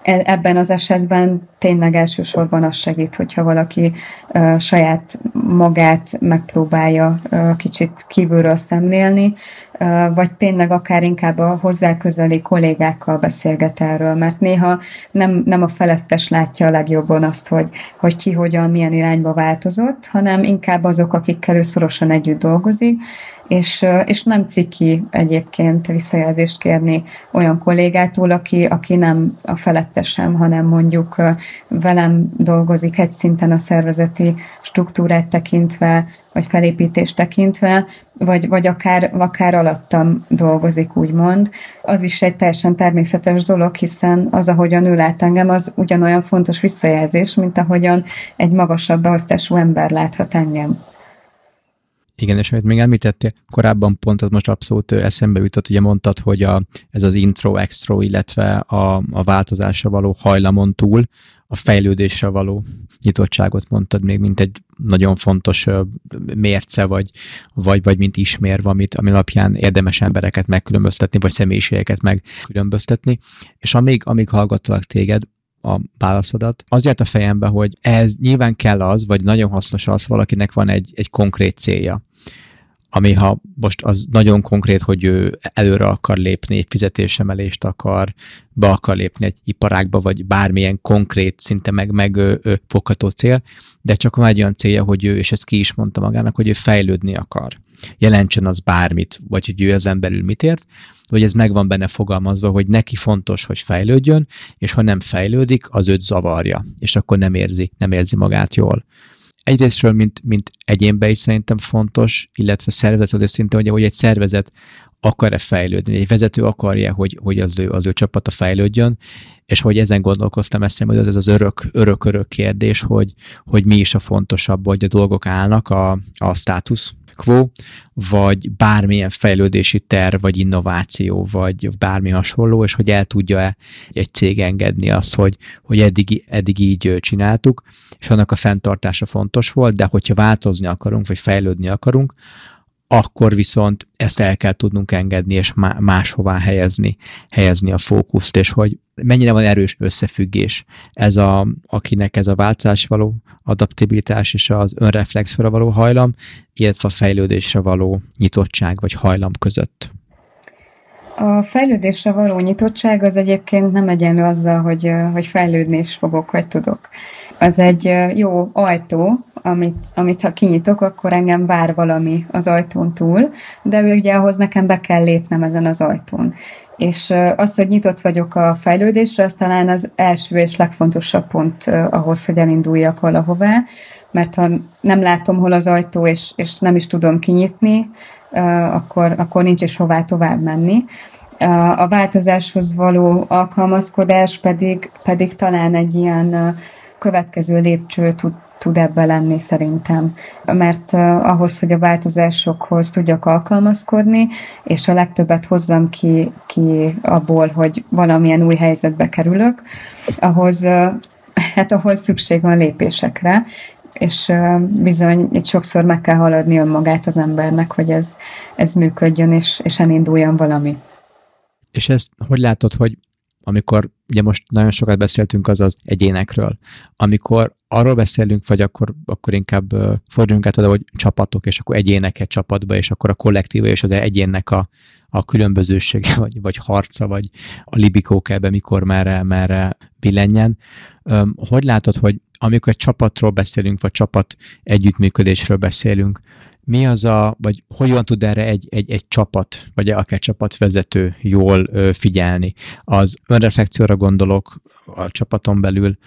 ebben az esetben tényleg elsősorban az segít, hogyha valaki saját magát megpróbálja kicsit kívülről szemlélni, vagy tényleg akár inkább a hozzá közeli kollégákkal beszélget erről, mert néha nem, nem a felettes látja a legjobban azt, hogy, hogy ki hogyan, milyen irányba változott, hanem inkább azok, akikkel ő szorosan együtt dolgozik, és, és nem ciki egyébként visszajelzést kérni olyan kollégától, aki, aki nem a felettesem, hanem mondjuk velem dolgozik egy szinten a szervezeti struktúrát tekintve, vagy felépítést tekintve, vagy, vagy akár, akár alattam dolgozik, úgymond. Az is egy teljesen természetes dolog, hiszen az, ahogyan ő lát engem, az ugyanolyan fontos visszajelzés, mint ahogyan egy magasabb beosztású ember láthat engem. Igen, és amit még említettél, korábban pont az most abszolút eszembe jutott, ugye mondtad, hogy a, ez az intro, extro, illetve a, a változásra való hajlamon túl a fejlődésre való nyitottságot mondtad még, mint egy nagyon fontos mérce, vagy, vagy, vagy mint ismérve, amit, ami alapján érdemes embereket megkülönböztetni, vagy személyiségeket megkülönböztetni. És amíg, amíg hallgattalak téged, a válaszodat. Az jött a fejembe, hogy ez nyilván kell az, vagy nagyon hasznos az, valakinek van egy, egy konkrét célja ami ha most az nagyon konkrét, hogy ő előre akar lépni, fizetésemelést akar, be akar lépni egy iparágba, vagy bármilyen konkrét, szinte meg, meg ő, ő, fogható cél, de csak van egy olyan célja, hogy ő, és ezt ki is mondta magának, hogy ő fejlődni akar. Jelentsen az bármit, vagy hogy ő ezen belül mit ért, hogy ez megvan benne fogalmazva, hogy neki fontos, hogy fejlődjön, és ha nem fejlődik, az őt zavarja, és akkor nem érzi, nem érzi magát jól egyrésztről, mint, mint egyénbe is szerintem fontos, illetve szervezet szinte, hogy, hogy egy szervezet akar-e fejlődni, egy vezető akarja, hogy, hogy az, ő, az ő csapata fejlődjön, és hogy ezen gondolkoztam eszembe, hogy ez az örök, örök, örök kérdés, hogy, hogy mi is a fontosabb, hogy a dolgok állnak, a, a status quo, vagy bármilyen fejlődési terv, vagy innováció, vagy bármi hasonló, és hogy el tudja-e egy cég engedni azt, hogy, hogy eddig, eddig így csináltuk, és annak a fenntartása fontos volt, de hogyha változni akarunk, vagy fejlődni akarunk, akkor viszont ezt el kell tudnunk engedni, és máshová helyezni, helyezni a fókuszt, és hogy mennyire van erős összefüggés ez a, akinek ez a változás való adaptabilitás és az önreflexre való hajlam, illetve a fejlődésre való nyitottság vagy hajlam között. A fejlődésre való nyitottság az egyébként nem egyenlő azzal, hogy, hogy fejlődni is fogok, vagy tudok. Az egy jó ajtó, amit, amit ha kinyitok, akkor engem vár valami az ajtón túl, de ugye ahhoz nekem be kell lépnem ezen az ajtón. És az, hogy nyitott vagyok a fejlődésre, az talán az első és legfontosabb pont ahhoz, hogy elinduljak valahová, mert ha nem látom, hol az ajtó, és, és nem is tudom kinyitni, akkor, akkor nincs is hová tovább menni. A változáshoz való alkalmazkodás pedig, pedig talán egy ilyen következő lépcső tud, tud ebbe lenni szerintem. Mert ahhoz, hogy a változásokhoz tudjak alkalmazkodni, és a legtöbbet hozzam ki, ki abból, hogy valamilyen új helyzetbe kerülök, ahhoz, [LAUGHS] hát ahhoz szükség van lépésekre, és bizony itt sokszor meg kell haladni önmagát az embernek, hogy ez, ez működjön, és, és elinduljon valami. És ezt hogy látod, hogy amikor ugye most nagyon sokat beszéltünk az az egyénekről, amikor arról beszélünk, vagy akkor, akkor inkább forduljunk át oda, hogy csapatok, és akkor egyéneket csapatba, és akkor a kollektíva és az egyénnek a, a különbözősége, [LAUGHS] vagy, vagy harca, vagy a libikó kell be, mikor merre, merre billenjen. Hogy látod, hogy amikor egy csapatról beszélünk, vagy csapat együttműködésről beszélünk, mi az a, vagy hogyan tud erre egy, egy, egy csapat, vagy akár csapatvezető jól figyelni? Az önreflekcióra gondolok a csapaton belül,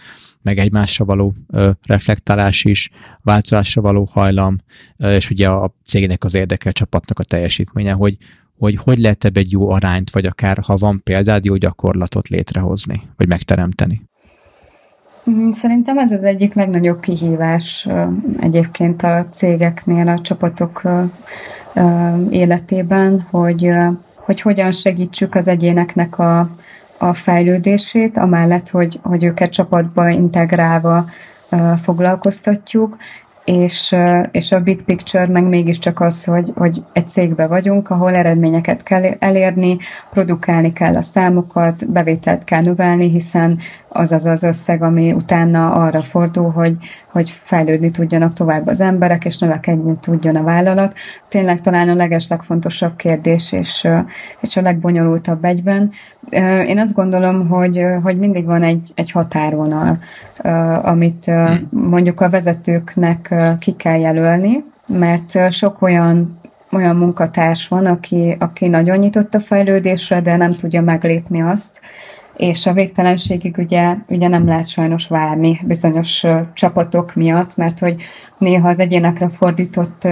meg egymásra való reflektálás is, változásra való hajlam, és ugye a cégnek az érdekel csapatnak a teljesítménye, hogy, hogy hogy lehet ebbe egy jó arányt, vagy akár ha van példád, jó gyakorlatot létrehozni, vagy megteremteni? Mm, szerintem ez az egyik legnagyobb kihívás egyébként a cégeknél, a csapatok életében, hogy, hogy hogyan segítsük az egyéneknek a, a fejlődését, amellett, hogy, hogy őket csapatba integrálva foglalkoztatjuk, és, és a big picture meg mégiscsak az, hogy, hogy egy cégbe vagyunk, ahol eredményeket kell elérni, produkálni kell a számokat, bevételt kell növelni, hiszen az az az összeg, ami utána arra fordul, hogy, hogy fejlődni tudjanak tovább az emberek, és növekedni tudjon a vállalat. Tényleg talán a leges legfontosabb kérdés, és, és a legbonyolultabb egyben. Én azt gondolom, hogy, hogy mindig van egy, egy határvonal, amit hmm. mondjuk a vezetőknek ki kell jelölni, mert sok olyan olyan munkatárs van, aki, aki nagyon nyitott a fejlődésre, de nem tudja meglépni azt, és a végtelenségig ugye, ugye nem lehet sajnos várni bizonyos csapatok miatt, mert hogy néha az egyénekre fordított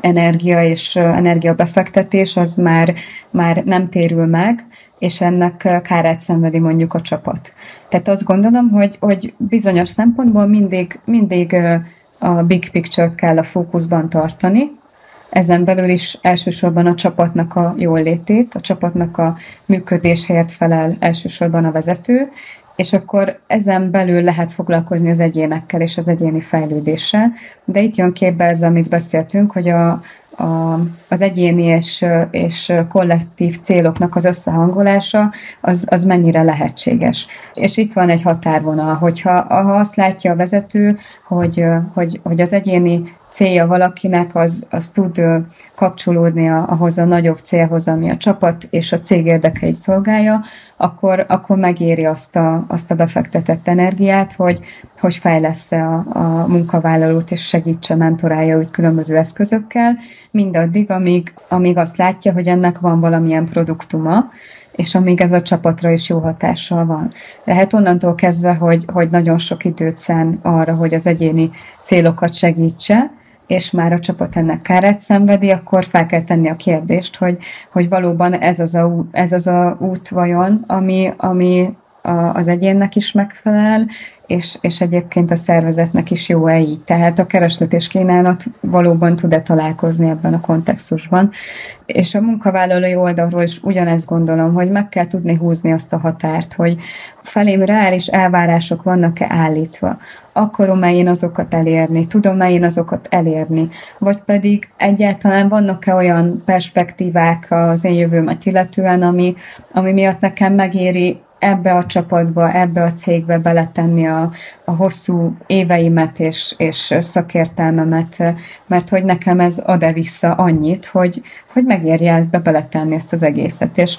energia és energiabefektetés az már, már nem térül meg, és ennek kárát szenvedi mondjuk a csapat. Tehát azt gondolom, hogy, hogy bizonyos szempontból mindig, mindig a big picture-t kell a fókuszban tartani, ezen belül is elsősorban a csapatnak a jól létét, a csapatnak a működéséért felel elsősorban a vezető, és akkor ezen belül lehet foglalkozni az egyénekkel és az egyéni fejlődéssel. De itt jön képbe ez, amit beszéltünk, hogy a, a, az egyéni és, és kollektív céloknak az összehangolása, az, az mennyire lehetséges. És itt van egy határvonal, hogyha ha azt látja a vezető, hogy, hogy, hogy az egyéni célja valakinek, az, az tud kapcsolódni ahhoz a nagyobb célhoz, ami a csapat és a cég érdekeit szolgálja, akkor, akkor megéri azt a, azt a befektetett energiát, hogy, hogy fejlesz a, a munkavállalót és segítse, mentorálja őt különböző eszközökkel, mindaddig, amíg, amíg azt látja, hogy ennek van valamilyen produktuma, és amíg ez a csapatra is jó hatással van. Lehet onnantól kezdve, hogy, hogy nagyon sok időt szán arra, hogy az egyéni célokat segítse, és már a csapat ennek kárát szenvedi, akkor fel kell tenni a kérdést, hogy, hogy valóban ez az a, ez az a út vajon, ami, ami a, az egyénnek is megfelel, és, és egyébként a szervezetnek is jó-e így. Tehát a kereslet és kínálat valóban tud-e találkozni ebben a kontextusban. És a munkavállalói oldalról is ugyanezt gondolom, hogy meg kell tudni húzni azt a határt, hogy felém reális elvárások vannak-e állítva. Akarom-e én azokat elérni? Tudom-e én azokat elérni? Vagy pedig egyáltalán vannak-e olyan perspektívák az én jövőmet illetően, ami, ami miatt nekem megéri ebbe a csapatba, ebbe a cégbe beletenni a, a hosszú éveimet és, és szakértelmemet, mert hogy nekem ez ad-e vissza annyit, hogy, hogy megérje ebbe beletenni ezt az egészet. És,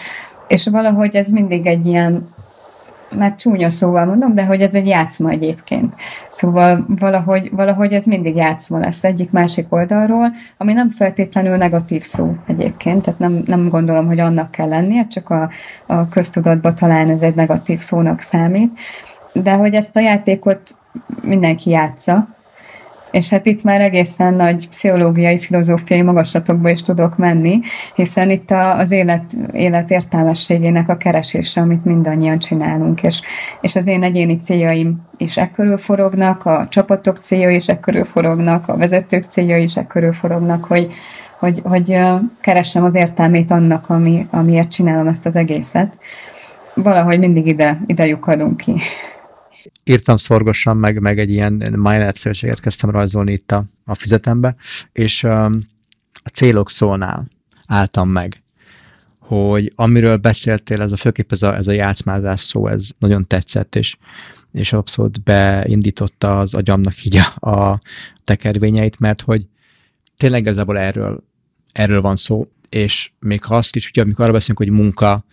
és valahogy ez mindig egy ilyen mert csúnya szóval mondom, de hogy ez egy játszma egyébként. Szóval valahogy, valahogy ez mindig játszma lesz egyik-másik oldalról, ami nem feltétlenül negatív szó egyébként, tehát nem, nem gondolom, hogy annak kell lennie, csak a, a köztudatban talán ez egy negatív szónak számít, de hogy ezt a játékot mindenki játsza, és hát itt már egészen nagy pszichológiai, filozófiai magaslatokba is tudok menni, hiszen itt a, az élet, élet értelmességének a keresése, amit mindannyian csinálunk, és, és az én egyéni céljaim is ekkörül forognak, a csapatok célja is ekkörül forognak, a vezetők célja is ekkörül forognak, hogy, hogy, hogy keressem az értelmét annak, ami, amiért csinálom ezt az egészet. Valahogy mindig ide, ide lyukadunk ki írtam szorgosan, meg, meg egy ilyen mindlapszerűséget kezdtem rajzolni itt a, a füzetembe, és a célok szónál álltam meg, hogy amiről beszéltél, ez a főképp ez a, ez a játszmázás szó, ez nagyon tetszett, és, és abszolút beindította az agyamnak így a, a tekervényeit, mert hogy tényleg igazából erről, erről van szó, és még ha azt is, ugye amikor arra beszélünk, hogy munka,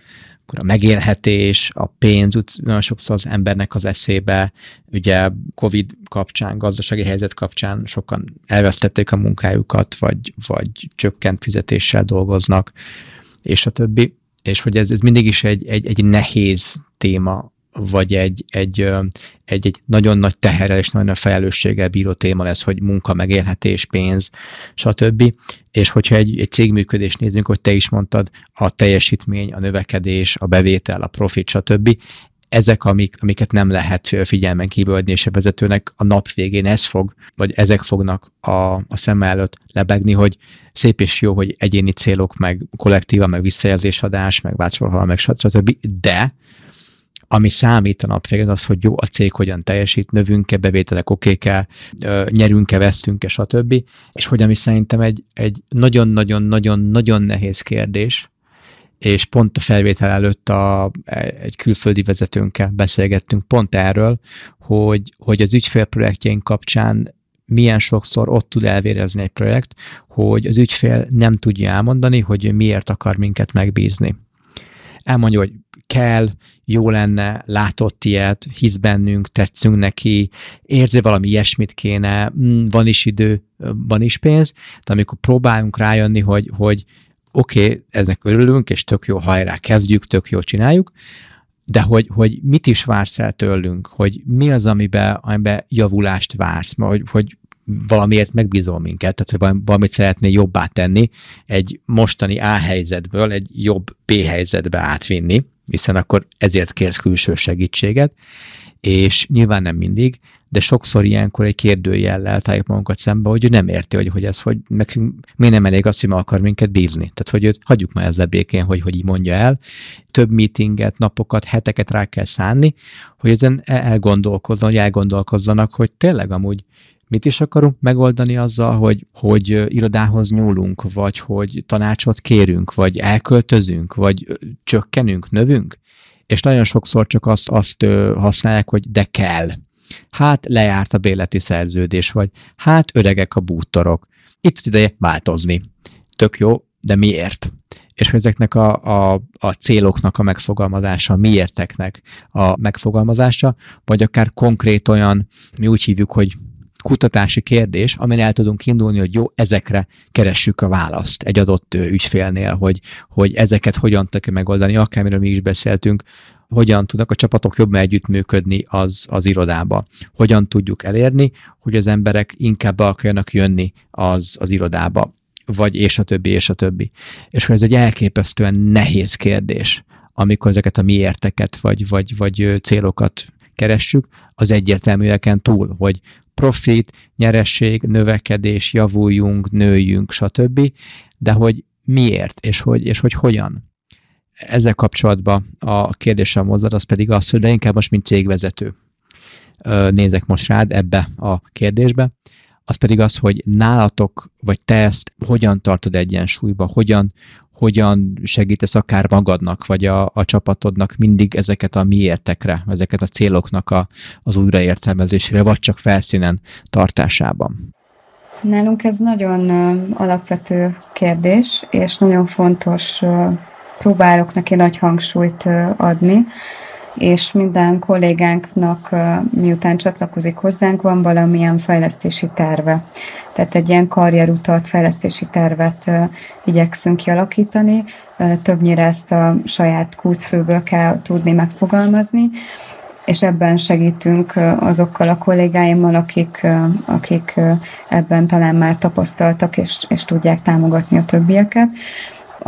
akkor a megélhetés, a pénz, nagyon sokszor az embernek az eszébe, ugye Covid kapcsán, gazdasági helyzet kapcsán sokan elvesztették a munkájukat, vagy, vagy csökkent fizetéssel dolgoznak, és a többi. És hogy ez, ez mindig is egy, egy, egy nehéz téma vagy egy, egy, egy, egy nagyon nagy teherrel és nagyon nagy felelősséggel bíró téma lesz, hogy munka, megélhetés, pénz, stb. És hogyha egy, egy cégműködés nézzünk, hogy te is mondtad, a teljesítmény, a növekedés, a bevétel, a profit, stb ezek, amik, amiket nem lehet figyelmen kívül és a vezetőnek a nap végén ez fog, vagy ezek fognak a, a szem előtt lebegni, hogy szép és jó, hogy egyéni célok, meg kollektíva, meg visszajelzésadás, meg változóval, meg stb. De ami számít a nap végén, az, hogy jó a cég hogyan teljesít, növünk-e, bevételek okék-e, nyerünk-e, vesztünk-e, stb. És hogy ami szerintem egy, egy nagyon-nagyon-nagyon-nagyon nehéz kérdés, és pont a felvétel előtt a, egy külföldi vezetőnkkel beszélgettünk pont erről, hogy, hogy az ügyfélprojektjeink kapcsán milyen sokszor ott tud elvérezni egy projekt, hogy az ügyfél nem tudja elmondani, hogy miért akar minket megbízni. Elmondja, hogy kell, jó lenne, látott ilyet, hisz bennünk, tetszünk neki, érzi valami ilyesmit kéne, mm, van is idő, van is pénz, de amikor próbálunk rájönni, hogy, hogy oké, okay, eznek örülünk, és tök jó, hajrá, kezdjük, tök jó csináljuk, de hogy, hogy mit is vársz el tőlünk, hogy mi az, amiben, amiben javulást vársz, hogy, hogy valamiért megbízol minket, tehát hogy valamit szeretnél jobbá tenni, egy mostani A helyzetből egy jobb B helyzetbe átvinni, hiszen akkor ezért kérsz külső segítséget, és nyilván nem mindig, de sokszor ilyenkor egy kérdőjellel találjuk magunkat szembe, hogy ő nem érti, hogy, hogy ez, hogy nekünk miért nem elég az, hogy akar minket bízni. Tehát, hogy őt hagyjuk már ezzel békén, hogy, hogy így mondja el. Több meetinget, napokat, heteket rá kell szánni, hogy ezen elgondolkozzon, hogy elgondolkozzanak, hogy tényleg amúgy Mit is akarunk megoldani azzal, hogy, hogy irodához nyúlunk, vagy hogy tanácsot kérünk, vagy elköltözünk, vagy csökkenünk, növünk? És nagyon sokszor csak azt, azt használják, hogy de kell. hát lejárt a béleti szerződés, vagy hát öregek a bútorok. Itt az ideje változni. Tök jó, de miért? és hogy ezeknek a, a, a céloknak a megfogalmazása, a miérteknek a megfogalmazása, vagy akár konkrét olyan, mi úgy hívjuk, hogy kutatási kérdés, amin el tudunk indulni, hogy jó, ezekre keressük a választ egy adott ügyfélnél, hogy, hogy ezeket hogyan tudjuk megoldani, akármiről mi is beszéltünk, hogyan tudnak a csapatok jobban együttműködni az, az irodába. Hogyan tudjuk elérni, hogy az emberek inkább be akarjanak jönni az, az irodába vagy és a többi, és a többi. És hogy ez egy elképesztően nehéz kérdés, amikor ezeket a miérteket, vagy, vagy, vagy célokat keressük, az egyértelműeken túl, hogy profit, nyeresség, növekedés, javuljunk, nőjünk, stb. De hogy miért, és hogy, és hogy hogyan. Ezzel kapcsolatban a kérdésem hozzad, az pedig az, hogy de inkább most, mint cégvezető nézek most rád ebbe a kérdésbe, az pedig az, hogy nálatok, vagy te ezt hogyan tartod egyensúlyba, hogyan, hogyan segítesz akár magadnak, vagy a, a csapatodnak mindig ezeket a miértekre, ezeket a céloknak a, az újraértelmezésére, vagy csak felszínen tartásában? Nálunk ez nagyon alapvető kérdés, és nagyon fontos, próbálok neki nagy hangsúlyt adni, és minden kollégánknak, miután csatlakozik hozzánk, van valamilyen fejlesztési terve. Tehát egy ilyen karrierutat, fejlesztési tervet igyekszünk kialakítani. Többnyire ezt a saját kútfőből kell tudni megfogalmazni, és ebben segítünk azokkal a kollégáimmal, akik, akik ebben talán már tapasztaltak, és, és tudják támogatni a többieket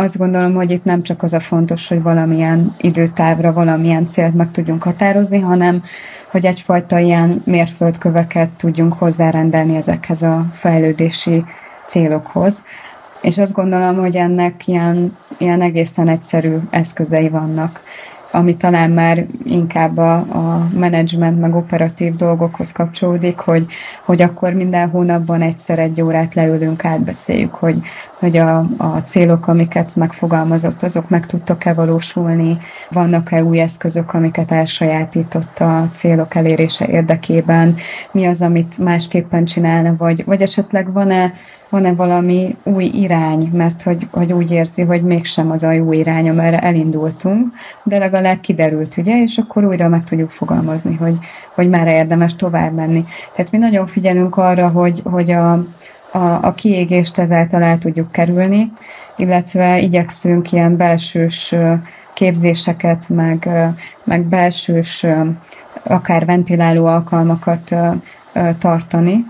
azt gondolom, hogy itt nem csak az a fontos, hogy valamilyen időtávra valamilyen célt meg tudjunk határozni, hanem hogy egyfajta ilyen mérföldköveket tudjunk hozzárendelni ezekhez a fejlődési célokhoz. És azt gondolom, hogy ennek ilyen, ilyen egészen egyszerű eszközei vannak ami talán már inkább a, a menedzsment meg operatív dolgokhoz kapcsolódik, hogy, hogy akkor minden hónapban egyszer egy órát leülünk, átbeszéljük, hogy, hogy a, a célok, amiket megfogalmazott, azok meg tudtak-e valósulni, vannak-e új eszközök, amiket elsajátított a célok elérése érdekében, mi az, amit másképpen csinálna, vagy, vagy esetleg van-e van-e valami új irány, mert hogy, hogy úgy érzi, hogy mégsem az a jó irány, amerre elindultunk, de legalább kiderült, ugye, és akkor újra meg tudjuk fogalmazni, hogy, hogy már érdemes tovább menni. Tehát mi nagyon figyelünk arra, hogy, hogy a, a, a kiégést ezáltal el tudjuk kerülni, illetve igyekszünk ilyen belsős képzéseket, meg, meg belsős akár ventiláló alkalmakat tartani,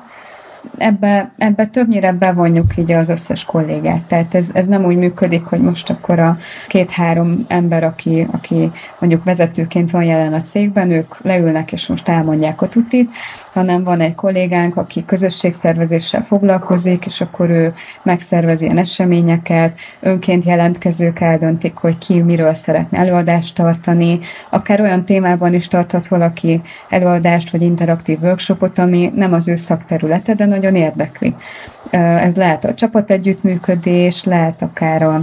ebbe, ebbe többnyire bevonjuk így az összes kollégát. Tehát ez, ez nem úgy működik, hogy most akkor a két-három ember, aki, aki mondjuk vezetőként van jelen a cégben, ők leülnek és most elmondják a tutit, hanem van egy kollégánk, aki közösségszervezéssel foglalkozik, és akkor ő megszervezi ilyen eseményeket, önként jelentkezők eldöntik, hogy ki miről szeretne előadást tartani, akár olyan témában is tarthat valaki előadást vagy interaktív workshopot, ami nem az ő szakterülete, de nagyon érdekli. Ez lehet a csapat együttműködés, lehet akár a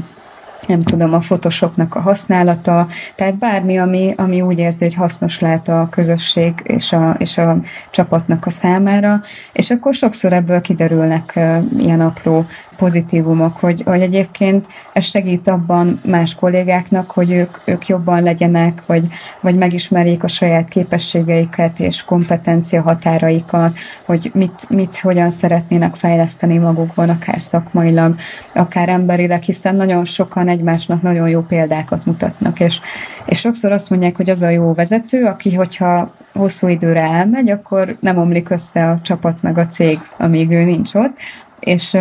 nem tudom, a Photoshopnak a használata, tehát bármi, ami, ami úgy érzi, hogy hasznos lehet a közösség és a, és a csapatnak a számára, és akkor sokszor ebből kiderülnek ilyen apró pozitívumok, hogy, hogy egyébként ez segít abban más kollégáknak, hogy ők, ők jobban legyenek, vagy, vagy megismerjék a saját képességeiket és kompetencia határaikat, hogy mit, mit hogyan szeretnének fejleszteni magukban, akár szakmailag, akár emberileg, hiszen nagyon sokan egymásnak nagyon jó példákat mutatnak, és, és sokszor azt mondják, hogy az a jó vezető, aki, hogyha hosszú időre elmegy, akkor nem omlik össze a csapat meg a cég, amíg ő nincs ott, és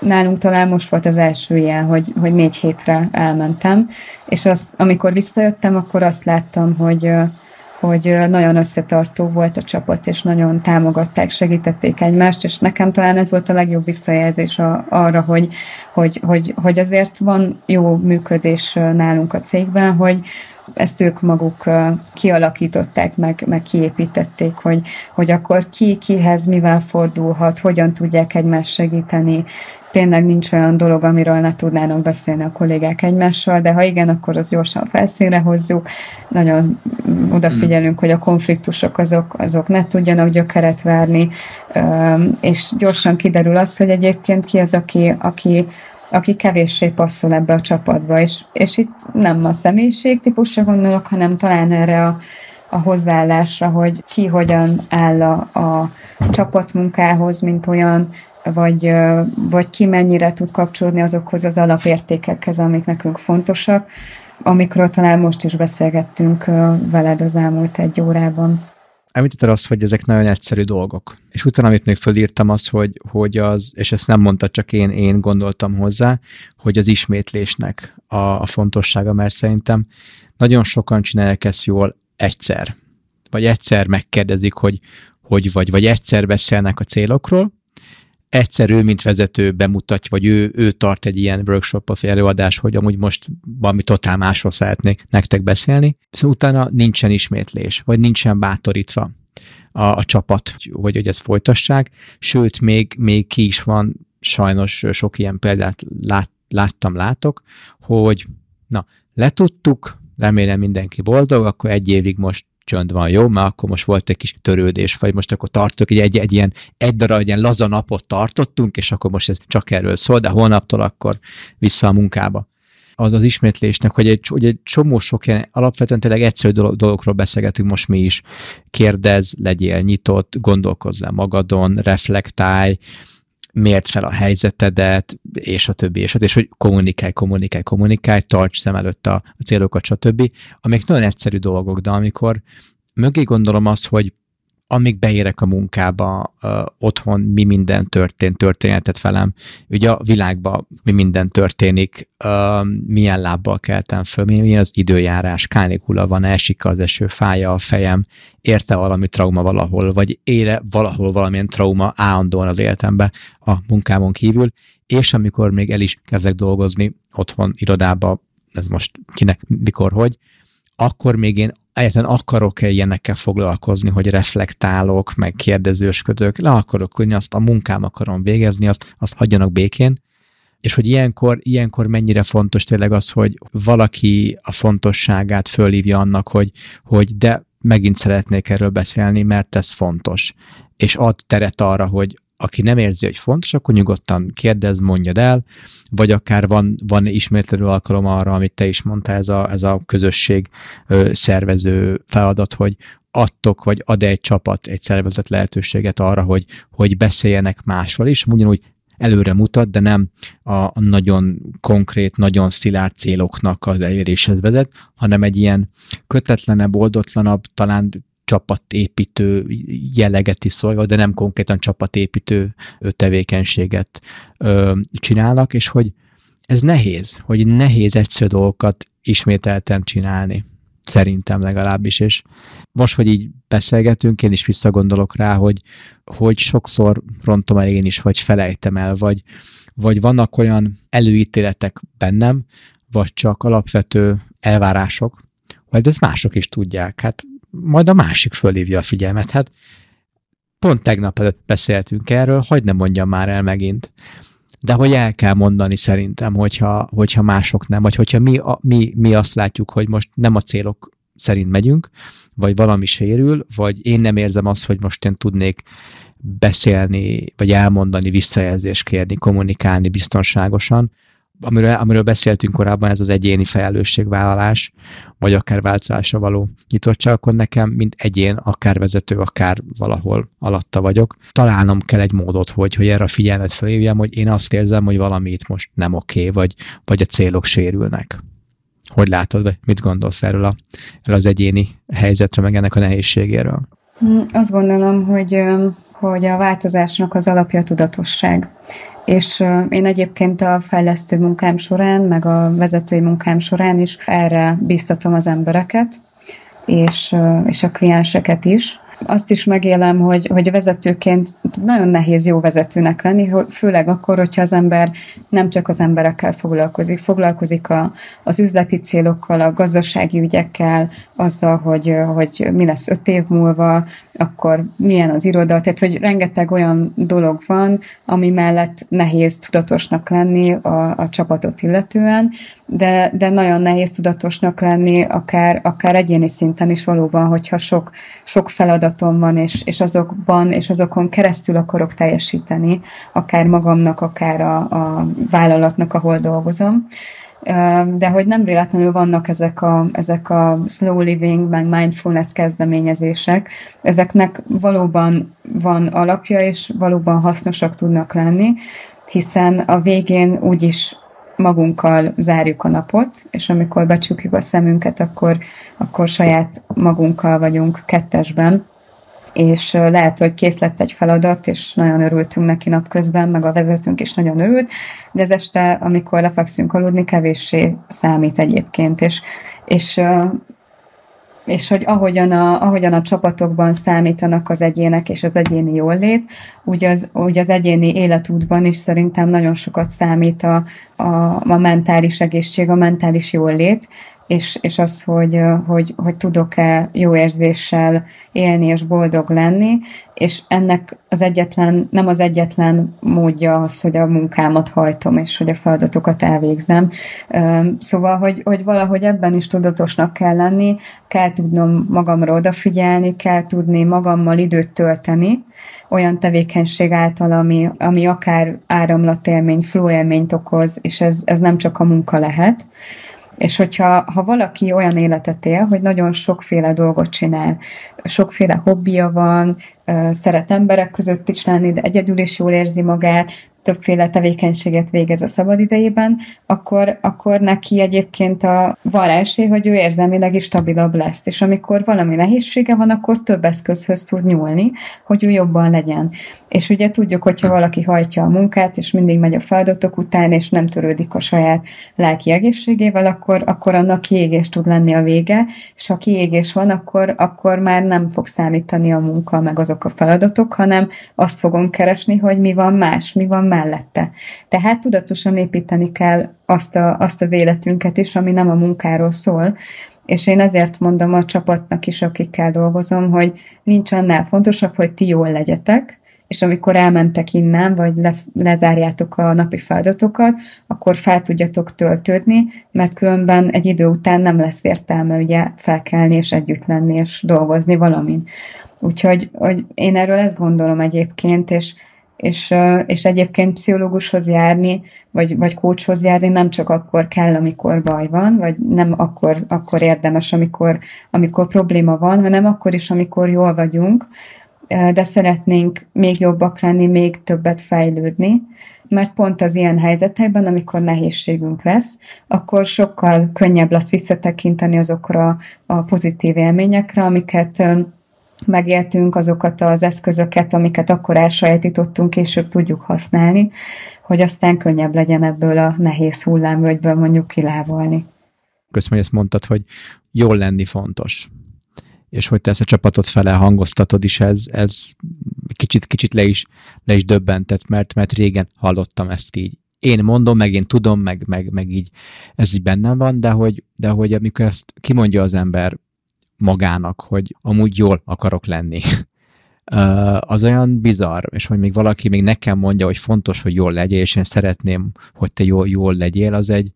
nálunk talán most volt az első ilyen, hogy, hogy négy hétre elmentem, és azt, amikor visszajöttem, akkor azt láttam, hogy, hogy nagyon összetartó volt a csapat, és nagyon támogatták, segítették egymást, és nekem talán ez volt a legjobb visszajelzés a, arra, hogy, hogy, hogy, hogy azért van jó működés nálunk a cégben, hogy, ezt ők maguk kialakították, meg, meg kiépítették, hogy, hogy akkor ki kihez mivel fordulhat, hogyan tudják egymást segíteni, tényleg nincs olyan dolog, amiről ne tudnának beszélni a kollégák egymással, de ha igen, akkor az gyorsan felszínre hozzuk. Nagyon odafigyelünk, hogy a konfliktusok azok, azok ne tudjanak gyökeret várni, és gyorsan kiderül az, hogy egyébként ki az, aki, aki aki kevéssé passzol ebbe a csapatba, és, és itt nem a személyiségtípusra gondolok, hanem talán erre a, a hozzáállásra, hogy ki hogyan áll a, a csapatmunkához, mint olyan, vagy, vagy ki mennyire tud kapcsolódni azokhoz az alapértékekhez, amik nekünk fontosak, amikről talán most is beszélgettünk veled az elmúlt egy órában. Említetted azt, hogy ezek nagyon egyszerű dolgok. És utána, amit még fölírtam, az, hogy, hogy az, és ezt nem mondta, csak én, én gondoltam hozzá, hogy az ismétlésnek a, a fontossága, mert szerintem nagyon sokan csinálják ezt jól egyszer. Vagy egyszer megkérdezik, hogy hogy vagy, vagy egyszer beszélnek a célokról, egyszer ő, mint vezető bemutatja, vagy ő, ő tart egy ilyen workshop vagy előadás, hogy amúgy most valami totál másról szeretnék nektek beszélni, viszont utána nincsen ismétlés, vagy nincsen bátorítva a, a csapat, hogy, hogy ezt folytassák, sőt, még, még ki is van, sajnos sok ilyen példát lát, láttam, látok, hogy na, letudtuk, remélem mindenki boldog, akkor egy évig most csönd van, jó? Mert akkor most volt egy kis törődés, vagy most akkor tartok, egy, egy, egy ilyen egy darab, ilyen laza napot tartottunk, és akkor most ez csak erről szól, de holnaptól akkor vissza a munkába az az ismétlésnek, hogy egy, hogy egy csomó sok ilyen alapvetően tényleg egyszerű dologról beszélgetünk most mi is. Kérdez, legyél nyitott, gondolkozz le magadon, reflektálj, mért fel a helyzetedet, és a többi, és, a, és hogy kommunikálj, kommunikálj, kommunikálj, tarts szem előtt a, a célokat, stb. Amik nagyon egyszerű dolgok, de amikor mögé gondolom azt, hogy amíg beérek a munkába, uh, otthon mi minden történt, történetet velem, ugye a világban mi minden történik, uh, milyen lábbal keltem föl, milyen az időjárás, kánikula van, esik az eső, fája a fejem, érte valami trauma valahol, vagy ére valahol valamilyen trauma állandóan az életembe a munkámon kívül, és amikor még el is kezdek dolgozni otthon, irodába, ez most kinek, mikor, hogy, akkor még én egyáltalán akarok-e ilyenekkel foglalkozni, hogy reflektálok, meg kérdezősködök, le akarok ülni, azt a munkám akarom végezni, azt, azt hagyjanak békén, és hogy ilyenkor, ilyenkor mennyire fontos tényleg az, hogy valaki a fontosságát fölhívja annak, hogy, hogy de megint szeretnék erről beszélni, mert ez fontos. És ad teret arra, hogy aki nem érzi, hogy fontos, akkor nyugodtan kérdez, mondjad el, vagy akár van, van ismétlő alkalom arra, amit te is mondtál, ez a, ez a közösség ö, szervező feladat, hogy adtok, vagy ad egy csapat, egy szervezet lehetőséget arra, hogy, hogy beszéljenek másról is, ugyanúgy előre mutat, de nem a, a nagyon konkrét, nagyon szilárd céloknak az eléréshez vezet, hanem egy ilyen kötetlenebb, oldotlanabb, talán csapatépítő jelleget is szolgál, de nem konkrétan csapatépítő tevékenységet ö, csinálnak, és hogy ez nehéz, hogy nehéz egyszerű dolgokat ismételten csinálni. Szerintem legalábbis, és most, hogy így beszélgetünk, én is visszagondolok rá, hogy, hogy sokszor rontom el én is, vagy felejtem el, vagy, vagy vannak olyan előítéletek bennem, vagy csak alapvető elvárások, vagy ezt mások is tudják. Hát majd a másik fölhívja a figyelmet. Hát pont tegnap előtt beszéltünk erről, hogy nem mondjam már el megint. De hogy el kell mondani szerintem, hogyha, hogyha mások nem, vagy hogyha mi, a, mi, mi azt látjuk, hogy most nem a célok szerint megyünk, vagy valami sérül, vagy én nem érzem azt, hogy most én tudnék beszélni, vagy elmondani, visszajelzést kérni, kommunikálni biztonságosan, amiről, amiről beszéltünk korábban, ez az egyéni felelősségvállalás, vagy akár változásra való nyitottság, akkor nekem, mint egyén, akár vezető, akár valahol alatta vagyok, találnom kell egy módot, hogy, hogy erre a figyelmet felhívjam, hogy én azt érzem, hogy valami itt most nem oké, okay, vagy, vagy a célok sérülnek. Hogy látod, vagy mit gondolsz erről, a, erről az egyéni helyzetről, meg ennek a nehézségéről? Hm, azt gondolom, hogy, hogy a változásnak az alapja a tudatosság. És én egyébként a fejlesztő munkám során, meg a vezetői munkám során is erre biztatom az embereket, és, és a klienseket is, azt is megélem, hogy, hogy vezetőként nagyon nehéz jó vezetőnek lenni, főleg akkor, hogyha az ember nem csak az emberekkel foglalkozik, foglalkozik a, az üzleti célokkal, a gazdasági ügyekkel, azzal, hogy, hogy mi lesz öt év múlva, akkor milyen az iroda, tehát hogy rengeteg olyan dolog van, ami mellett nehéz tudatosnak lenni a, a csapatot illetően, de, de nagyon nehéz tudatosnak lenni akár, akár egyéni szinten is valóban, hogyha sok, sok feladatom van, és, és azokban, és azokon keresztül akarok teljesíteni, akár magamnak, akár a, a vállalatnak, ahol dolgozom. De hogy nem véletlenül vannak ezek a, ezek a slow living, meg mindfulness kezdeményezések, ezeknek valóban van alapja, és valóban hasznosak tudnak lenni, hiszen a végén úgyis magunkkal zárjuk a napot, és amikor becsukjuk a szemünket, akkor, akkor saját magunkkal vagyunk kettesben, és lehet, hogy kész lett egy feladat, és nagyon örültünk neki napközben, meg a vezetőnk is nagyon örült, de ez este, amikor lefekszünk aludni, kevéssé számít egyébként, és, és és hogy ahogyan a, ahogyan a csapatokban számítanak az egyének és az egyéni jólét, úgy az, úgy az egyéni életútban is szerintem nagyon sokat számít a, a, a mentális egészség, a mentális jólét, és, és az, hogy, hogy, hogy tudok-e jó érzéssel élni és boldog lenni, és ennek az egyetlen, nem az egyetlen módja az, hogy a munkámat hajtom, és hogy a feladatokat elvégzem. Szóval, hogy, hogy valahogy ebben is tudatosnak kell lenni, kell tudnom magamra odafigyelni, kell tudni magammal időt tölteni, olyan tevékenység által, ami, ami akár áramlatélményt, flow okoz, és ez, ez nem csak a munka lehet, és hogyha ha valaki olyan életet él, hogy nagyon sokféle dolgot csinál, sokféle hobbija van, szeret emberek között is lenni, de egyedül is jól érzi magát, többféle tevékenységet végez a szabadidejében, akkor, akkor neki egyébként a van esély, hogy ő érzelmileg is stabilabb lesz, és amikor valami nehézsége van, akkor több eszközhöz tud nyúlni, hogy ő jobban legyen. És ugye tudjuk, hogyha valaki hajtja a munkát, és mindig megy a feladatok után, és nem törődik a saját lelki egészségével, akkor, akkor annak kiégés tud lenni a vége, és ha kiégés van, akkor, akkor már nem fog számítani a munka, meg azok a feladatok, hanem azt fogom keresni, hogy mi van más, mi van mellette. Tehát tudatosan építeni kell azt, a, azt az életünket is, ami nem a munkáról szól, és én ezért mondom a csapatnak is, akikkel dolgozom, hogy nincs annál fontosabb, hogy ti jól legyetek, és amikor elmentek innen, vagy le, lezárjátok a napi feladatokat, akkor fel tudjatok töltődni, mert különben egy idő után nem lesz értelme ugye felkelni és együtt lenni és dolgozni valamin. Úgyhogy hogy én erről ezt gondolom egyébként, és és, és egyébként pszichológushoz járni, vagy, vagy coachhoz járni nem csak akkor kell, amikor baj van, vagy nem akkor, akkor érdemes, amikor, amikor probléma van, hanem akkor is, amikor jól vagyunk, de szeretnénk még jobbak lenni, még többet fejlődni, mert pont az ilyen helyzetekben, amikor nehézségünk lesz, akkor sokkal könnyebb lesz visszatekinteni azokra a pozitív élményekre, amiket megéltünk, azokat az eszközöket, amiket akkor elsajátítottunk, később tudjuk használni, hogy aztán könnyebb legyen ebből a nehéz hullámvölgyből mondjuk kilávolni. Köszönöm, hogy ezt mondtad, hogy jól lenni fontos és hogy te ezt a csapatot fele hangoztatod is, ez, ez kicsit, kicsit le is, le is döbbentett, mert, mert régen hallottam ezt így. Én mondom, meg én tudom, meg, meg, meg így ez így bennem van, de hogy, de hogy amikor ezt kimondja az ember magának, hogy amúgy jól akarok lenni, [LAUGHS] az olyan bizarr, és hogy még valaki még nekem mondja, hogy fontos, hogy jól legyél, és én szeretném, hogy te jól, jól legyél, az egy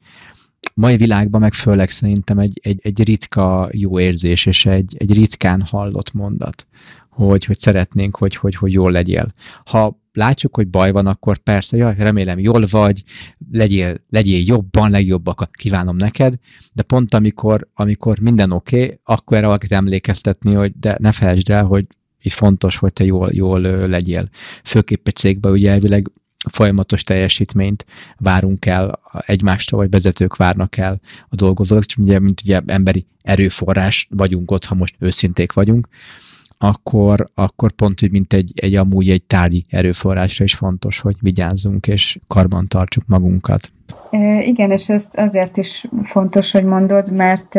mai világban meg főleg szerintem egy, egy, egy ritka jó érzés, és egy, egy ritkán hallott mondat, hogy, hogy szeretnénk, hogy, hogy, hogy jól legyél. Ha látjuk, hogy baj van, akkor persze, jaj, remélem jól vagy, legyél, legyél jobban, legjobbakat kívánom neked, de pont amikor, amikor minden oké, okay, akkor erre valakit emlékeztetni, hogy de ne felejtsd el, hogy itt fontos, hogy te jól, jól legyél. Főképp egy cégben ugye elvileg folyamatos teljesítményt várunk el egymástól, vagy vezetők várnak el a dolgozók, csak ugye, mint ugye emberi erőforrás vagyunk ott, ha most őszinték vagyunk, akkor, akkor pont, hogy mint egy, egy amúgy egy tárgyi erőforrásra is fontos, hogy vigyázzunk és karban tartsuk magunkat. Igen, és ez azért is fontos, hogy mondod, mert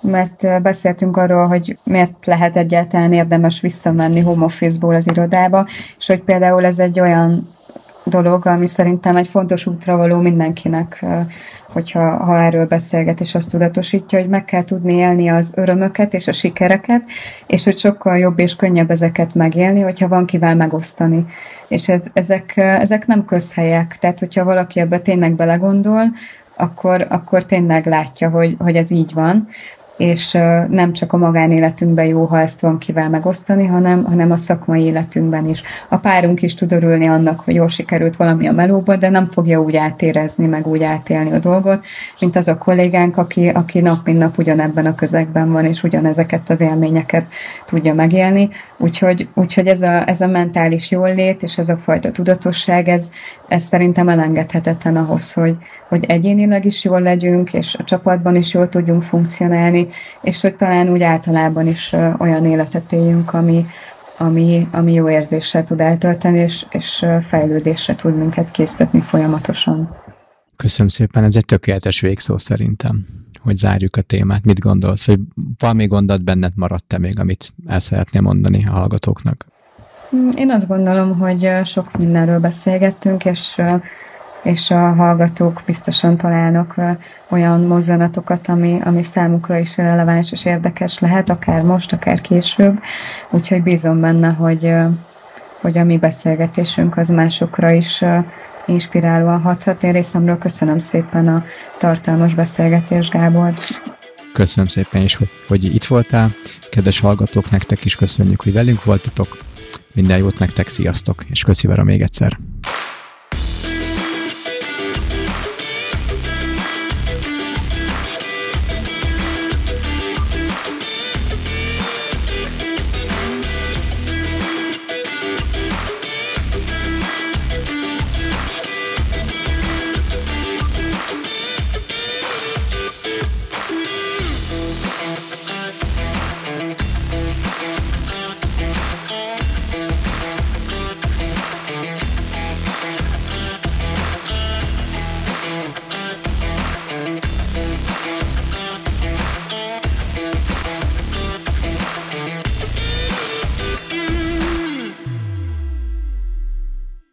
mert beszéltünk arról, hogy miért lehet egyáltalán érdemes visszamenni home office-ból az irodába, és hogy például ez egy olyan dolog, ami szerintem egy fontos útra való mindenkinek, hogyha ha erről beszélget és azt tudatosítja, hogy meg kell tudni élni az örömöket és a sikereket, és hogy sokkal jobb és könnyebb ezeket megélni, hogyha van kivel megosztani. És ez, ezek, ezek nem közhelyek, tehát hogyha valaki ebbe tényleg belegondol, akkor, akkor tényleg látja, hogy, hogy ez így van, és nem csak a magánéletünkben jó, ha ezt van kivel megosztani, hanem, hanem a szakmai életünkben is. A párunk is tud örülni annak, hogy jól sikerült valami a melóba, de nem fogja úgy átérezni, meg úgy átélni a dolgot, mint az a kollégánk, aki, aki nap mint nap ugyanebben a közegben van, és ugyanezeket az élményeket tudja megélni. Úgyhogy, úgyhogy ez, a, ez a mentális jólét, és ez a fajta tudatosság, ez, ez szerintem elengedhetetlen ahhoz, hogy, hogy egyénileg is jól legyünk, és a csapatban is jól tudjunk funkcionálni, és hogy talán úgy általában is olyan életet éljünk, ami, ami, ami jó érzéssel tud eltölteni, és, és fejlődésre tud minket késztetni folyamatosan. Köszönöm szépen, ez egy tökéletes végszó szerintem, hogy zárjuk a témát. Mit gondolsz? Vagy valami gondot benned maradt-e még, amit el szeretném mondani a hallgatóknak? Én azt gondolom, hogy sok mindenről beszélgettünk, és és a hallgatók biztosan találnak olyan mozzanatokat, ami, ami számukra is releváns és érdekes lehet, akár most, akár később. Úgyhogy bízom benne, hogy, hogy a mi beszélgetésünk az másokra is inspirálóan hathat. Én részemről köszönöm szépen a tartalmas beszélgetést, Gábor. Köszönöm szépen is, hogy, hogy itt voltál. Kedves hallgatók, nektek is köszönjük, hogy velünk voltatok. Minden jót nektek, sziasztok, és köszi Vera még egyszer.